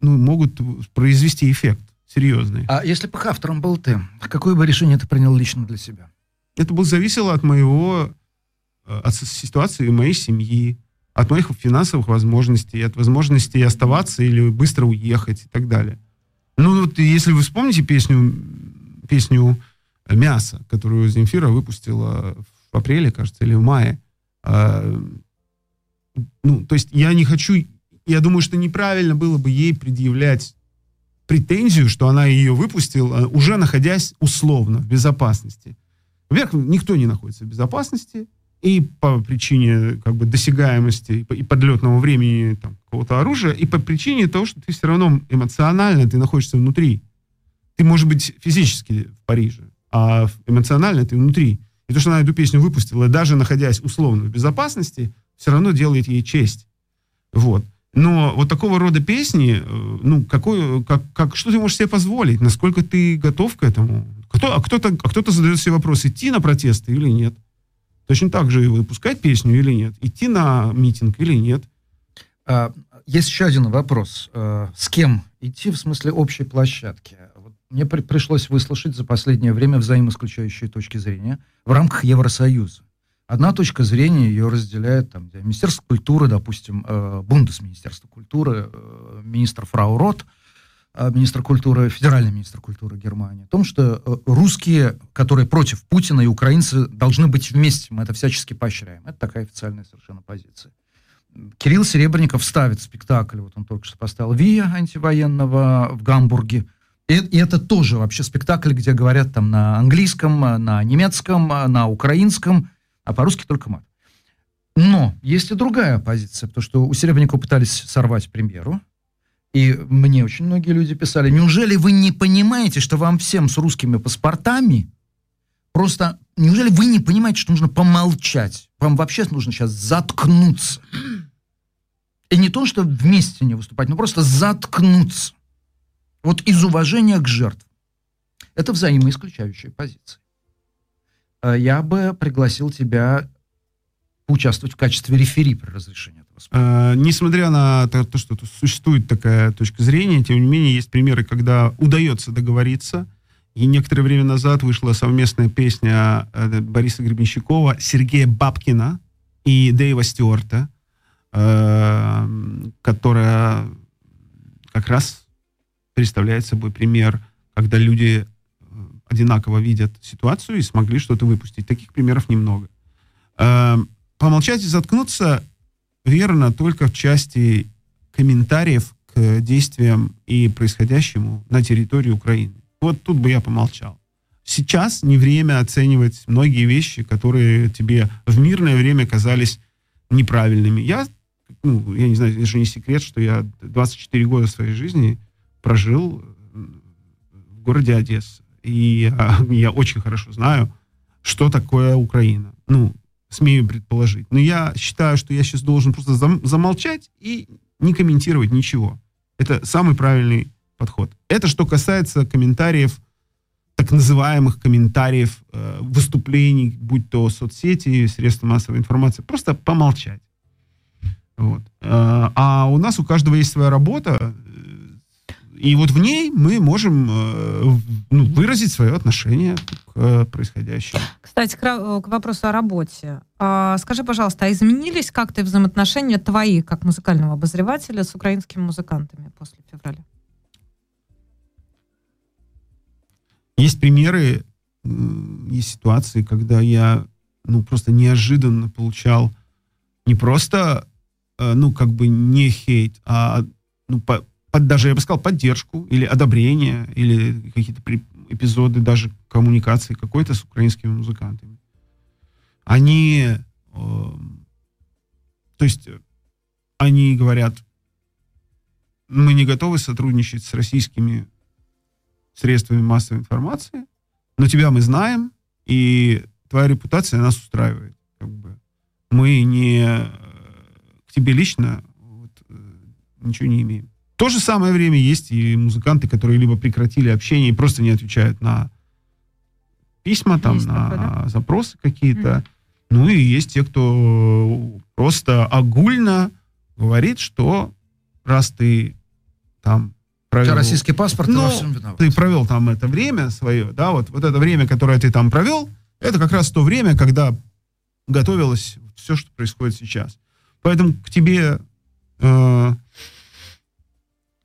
ну, могут произвести эффект серьезный. А если бы автором был ты, какое бы решение ты принял лично для себя? Это бы зависело от моего, от с- ситуации моей семьи, от моих финансовых возможностей, от возможности оставаться или быстро уехать и так далее. Ну вот если вы вспомните песню, песню «Мясо», которую Земфира выпустила в апреле, кажется, или в мае, а, ну, то есть я не хочу, я думаю, что неправильно было бы ей предъявлять претензию, что она ее выпустила, уже находясь условно в безопасности. Во-первых, никто не находится в безопасности, и по причине как бы досягаемости и по- и подлетного времени там, какого-то оружия, и по причине того, что ты все равно эмоционально ты находишься внутри. Ты, может быть, физически в Париже, а эмоционально ты внутри. И то, что она эту песню выпустила, даже находясь условно в безопасности, все равно делает ей честь. Вот. Но вот такого рода песни, э, ну, какой, как, как, что ты можешь себе позволить? Насколько ты готов к этому? Кто, а, кто-то, а кто-то задает себе вопрос, идти на протесты или нет. Точно так же и выпускать песню или нет. Идти на митинг или нет. А, Есть еще один вопрос. Э, С кем идти в смысле общей площадки? Мне при- пришлось выслушать за последнее время взаимоисключающие точки зрения в рамках Евросоюза. Одна точка зрения ее разделяет там, Министерство культуры, допустим, э, Бундесминистерство культуры, э, министр Фрау Рот, министр культуры, федеральный министр культуры Германии, о том, что э, русские, которые против Путина и украинцы, должны быть вместе. Мы это всячески поощряем. Это такая официальная совершенно позиция. Кирилл Серебренников ставит спектакль, вот он только что поставил «Вия» антивоенного в Гамбурге. И, и это тоже вообще спектакль, где говорят там на английском, на немецком, на украинском, а по-русски только мат. Но есть и другая позиция, потому что у Серебренникова пытались сорвать премьеру, и мне очень многие люди писали, неужели вы не понимаете, что вам всем с русскими паспортами просто, неужели вы не понимаете, что нужно помолчать? Вам вообще нужно сейчас заткнуться. И не то, что вместе не выступать, но просто заткнуться. Вот из уважения к жертвам. Это взаимоисключающая позиция. А Я бы пригласил тебя поучаствовать в качестве рефери при разрешении этого спора. Э, несмотря на то, то, что существует такая точка зрения, тем не менее есть примеры, когда удается договориться. И некоторое время назад вышла совместная песня э, Бориса Гребенщикова, Сергея Бабкина и Дэйва Стюарта, э, которая как раз представляет собой пример, когда люди одинаково видят ситуацию и смогли что-то выпустить. Таких примеров немного. Э, Помолчать и заткнуться верно только в части комментариев к действиям и происходящему на территории Украины. Вот тут бы я помолчал. Сейчас не время оценивать многие вещи, которые тебе в мирное время казались неправильными. Я, ну, я не знаю, это же не секрет, что я 24 года своей жизни прожил в городе Одесса. И я, я очень хорошо знаю, что такое Украина. Ну, смею предположить. Но я считаю, что я сейчас должен просто зам, замолчать и не комментировать ничего. Это самый правильный подход. Это что касается комментариев, так называемых комментариев, э, выступлений, будь то соцсети, средства массовой информации. Просто помолчать. Вот. Э, а у нас у каждого есть своя работа, и вот в ней мы можем э, ну, выразить свое отношение к э, происходящему. Кстати, к, к вопросу о работе. А, скажи, пожалуйста, а изменились как-то взаимоотношения твои, как музыкального обозревателя, с украинскими музыкантами после февраля? Есть примеры, есть ситуации, когда я ну, просто неожиданно получал не просто, э, ну, как бы не хейт, а ну, по, под, даже, я бы сказал, поддержку или одобрение, или какие-то эпизоды даже коммуникации какой-то с украинскими музыкантами. Они, э, то есть, они говорят, мы не готовы сотрудничать с российскими средствами массовой информации, но тебя мы знаем, и твоя репутация нас устраивает. Как бы. Мы не э, к тебе лично вот, э, ничего не имеем. В то же самое время есть и музыканты, которые либо прекратили общение и просто не отвечают на письма, там, есть на такое, да? запросы какие-то. Mm. Ну и есть те, кто просто огульно говорит, что раз ты там провел... российский паспорт, ну, ты провел там это время свое, да, вот, вот это время, которое ты там провел, это как раз то время, когда готовилось все, что происходит сейчас. Поэтому к тебе э,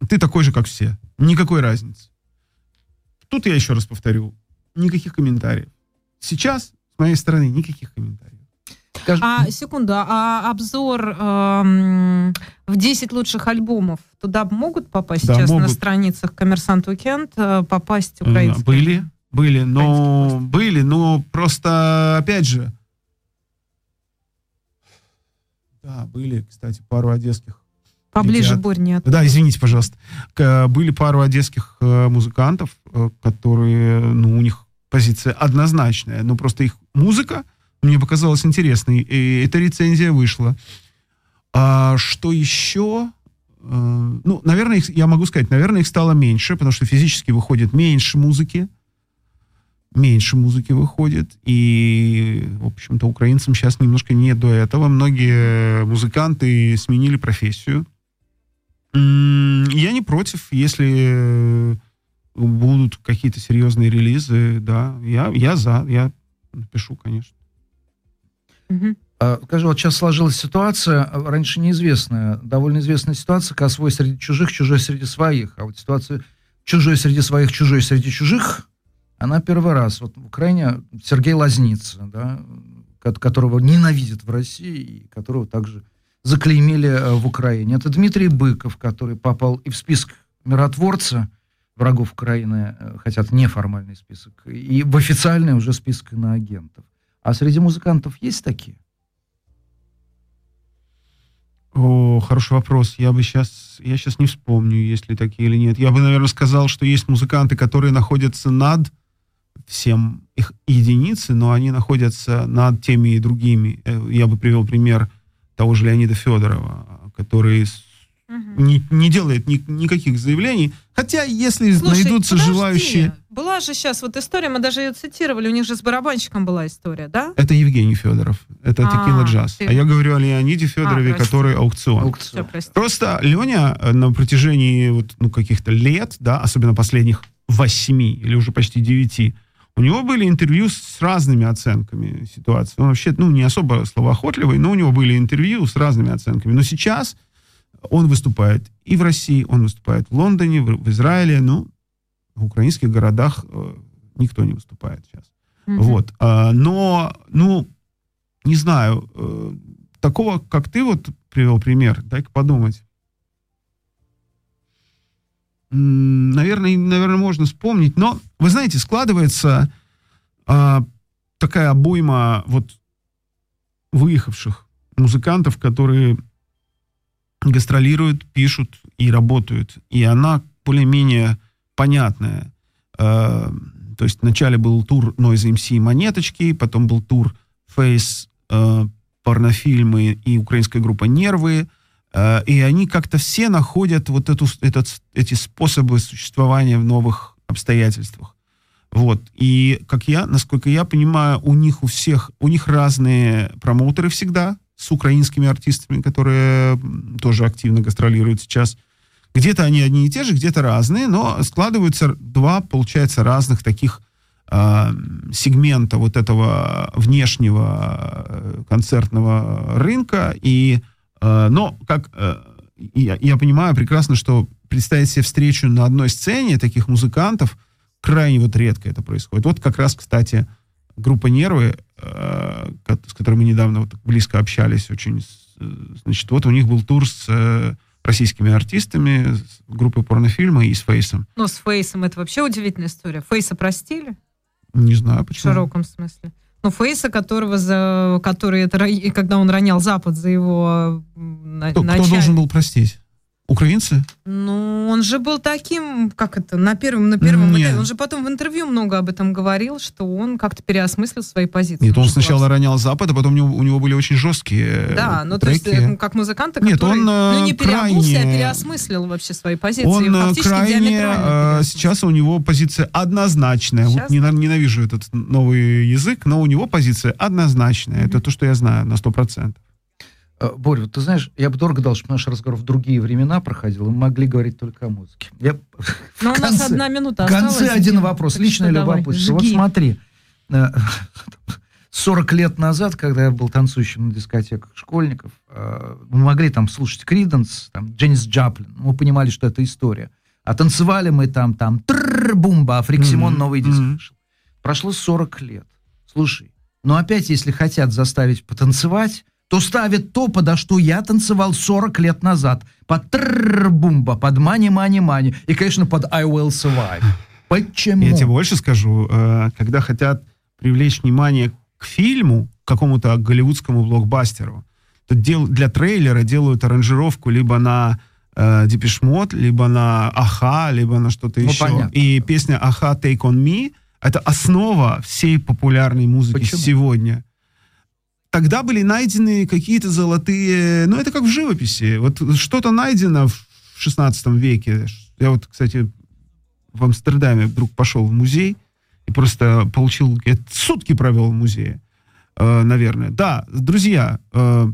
ты такой же, как все. Никакой разницы. Тут я еще раз повторю, никаких комментариев. Сейчас, с моей стороны, никаких комментариев. Скажи... А, секунду, а обзор эм, в 10 лучших альбомов туда могут попасть да, сейчас могут. на страницах Коммерсант Уикенд, э, попасть украинские? Были, были, но были, но просто, опять же, да, были, кстати, пару одесских Поближе. Борь нет. Да, извините, пожалуйста. Были пару одесских э, музыкантов, э, которые, ну, у них позиция однозначная, но просто их музыка мне показалась интересной, и эта рецензия вышла. А что еще? Э, ну, наверное, их, я могу сказать, наверное, их стало меньше, потому что физически выходит меньше музыки, меньше музыки выходит, и, в общем-то, украинцам сейчас немножко не до этого. Многие музыканты сменили профессию, я не против, если э, будут какие-то серьезные релизы, да, я, я за, я напишу, конечно. Угу. А, скажи, вот сейчас сложилась ситуация, раньше неизвестная, довольно известная ситуация, когда свой среди чужих, чужой среди своих. А вот ситуация чужой среди своих, чужой среди чужих, она первый раз. Вот в Украине Сергей Лазница, да, которого ненавидят в России, и которого также заклеймили э, в Украине. Это Дмитрий Быков, который попал и в список миротворца врагов Украины, э, хотя это неформальный список, и в официальный уже список иноагентов. А среди музыкантов есть такие? О, хороший вопрос. Я бы сейчас, я сейчас не вспомню, есть ли такие или нет. Я бы, наверное, сказал, что есть музыканты, которые находятся над всем их единицы, но они находятся над теми и другими. Э, я бы привел пример того же Леонида Федорова, который угу. не, не делает ни, никаких заявлений. Хотя, если Слушай, найдутся подожди. желающие... Была же сейчас вот история, мы даже ее цитировали, у них же с барабанщиком была история, да? Это Евгений Федоров, это а, Текила Джаз. Ты... А я говорю о Леониде Федорове, а, который аукцион. аукцион. Все, Просто Леня э, на протяжении вот, ну, каких-то лет, да, особенно последних восьми или уже почти девяти, у него были интервью с разными оценками ситуации. Он вообще, ну, не особо словоохотливый, но у него были интервью с разными оценками. Но сейчас он выступает и в России, он выступает в Лондоне, в, в Израиле, ну, в украинских городах э, никто не выступает сейчас. Mm-hmm. Вот. А, но, ну, не знаю, э, такого, как ты вот привел пример, дай-ка подумать. Наверное, наверное, можно вспомнить. Но, вы знаете, складывается а, такая обойма вот выехавших музыкантов, которые гастролируют, пишут и работают. И она более-менее понятная. Э, то есть вначале был тур Noise MC «Монеточки», потом был тур Face э, порнофильмы и украинская группа «Нервы», и они как-то все находят вот эту, этот, эти способы существования в новых обстоятельствах. Вот. И, как я, насколько я понимаю, у них у всех, у них разные промоутеры всегда с украинскими артистами, которые тоже активно гастролируют сейчас. Где-то они одни и те же, где-то разные, но складываются два, получается, разных таких э, сегмента вот этого внешнего э, концертного рынка. И, э, но, как э, я, я понимаю прекрасно, что представить себе встречу на одной сцене таких музыкантов крайне вот редко это происходит. Вот как раз, кстати, группа «Нервы», э, с которой мы недавно вот близко общались очень, э, значит, вот у них был тур с российскими артистами, с группой порнофильма и с Фейсом. Ну, с Фейсом это вообще удивительная история. Фейса простили? Не знаю, почему. В широком смысле. Ну, Фейса, которого за, который это, когда он ронял Запад за его кто, кто должен был простить? Украинцы? Ну, он же был таким, как это, на первом, на первом Нет. этапе. Он же потом в интервью много об этом говорил, что он как-то переосмыслил свои позиции. Нет, он, сначала ронял Запад, а потом у него, у него были очень жесткие Да, ну треки. то есть э, как музыкант, который Нет, он, ну, не э, крайне, а переосмыслил вообще свои позиции. Он э, крайне, сейчас у него позиция однозначная. Сейчас? Вот ненавижу этот новый язык, но у него позиция однозначная. Mm-hmm. Это то, что я знаю на 100%. Э, Боря, вот ты знаешь, я бы дорого дал, чтобы наш разговор в другие времена проходил, и мы могли говорить только о музыке. Я... Но у нас одна минута В конце один вопрос, личное любопытство. Вот смотри, 40 э, лет назад, когда я был танцующим на дискотеках школьников, э, мы могли там слушать Криденс, там, Дженнис Джаплин, мы понимали, что это история. А танцевали мы там, там, бумба, а Фрик Симон новый диск вышел. Прошло 40 лет. Слушай, но опять, если хотят заставить потанцевать, то ставит то, подо что я танцевал 40 лет назад. Под бумба, под мани-мани-мани. И, конечно, под I will survive. Почему? Я тебе больше скажу. Э, когда хотят привлечь внимание к фильму, к какому-то голливудскому блокбастеру, то дел, для трейлера делают аранжировку либо на э, Депешмот, либо на Аха, либо на что-то ну, еще. Понятно. И песня Аха Take On Me — это основа всей популярной музыки Почему? сегодня тогда были найдены какие-то золотые... Ну, это как в живописи. Вот что-то найдено в 16 веке. Я вот, кстати, в Амстердаме вдруг пошел в музей и просто получил... Я сутки провел в музее, э, наверное. Да, друзья, э,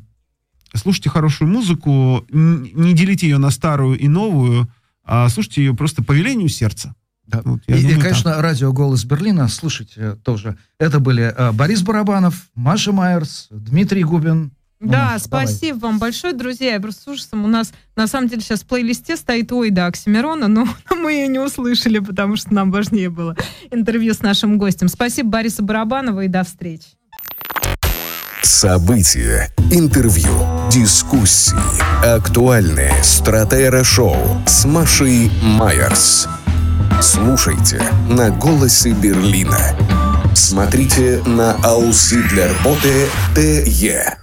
слушайте хорошую музыку, не делите ее на старую и новую, а слушайте ее просто по велению сердца. Да. Вот, и, думаю, и, конечно, так. радио «Голос Берлина», слушайте тоже. Это были э, Борис Барабанов, Маша Майерс, Дмитрий Губин. Ну, да, Маша, спасибо давай. вам большое, друзья. Я просто с ужасом. У нас, на самом деле, сейчас в плейлисте стоит «Ой, да, Оксимирона», но мы ее не услышали, потому что нам важнее было интервью с нашим гостем. Спасибо Борису Барабанову и до встречи. События, интервью, дискуссии, актуальные стратера-шоу с Машей Майерс. Слушайте на «Голосе Берлина». Смотрите на Аусы для работы ТЕ.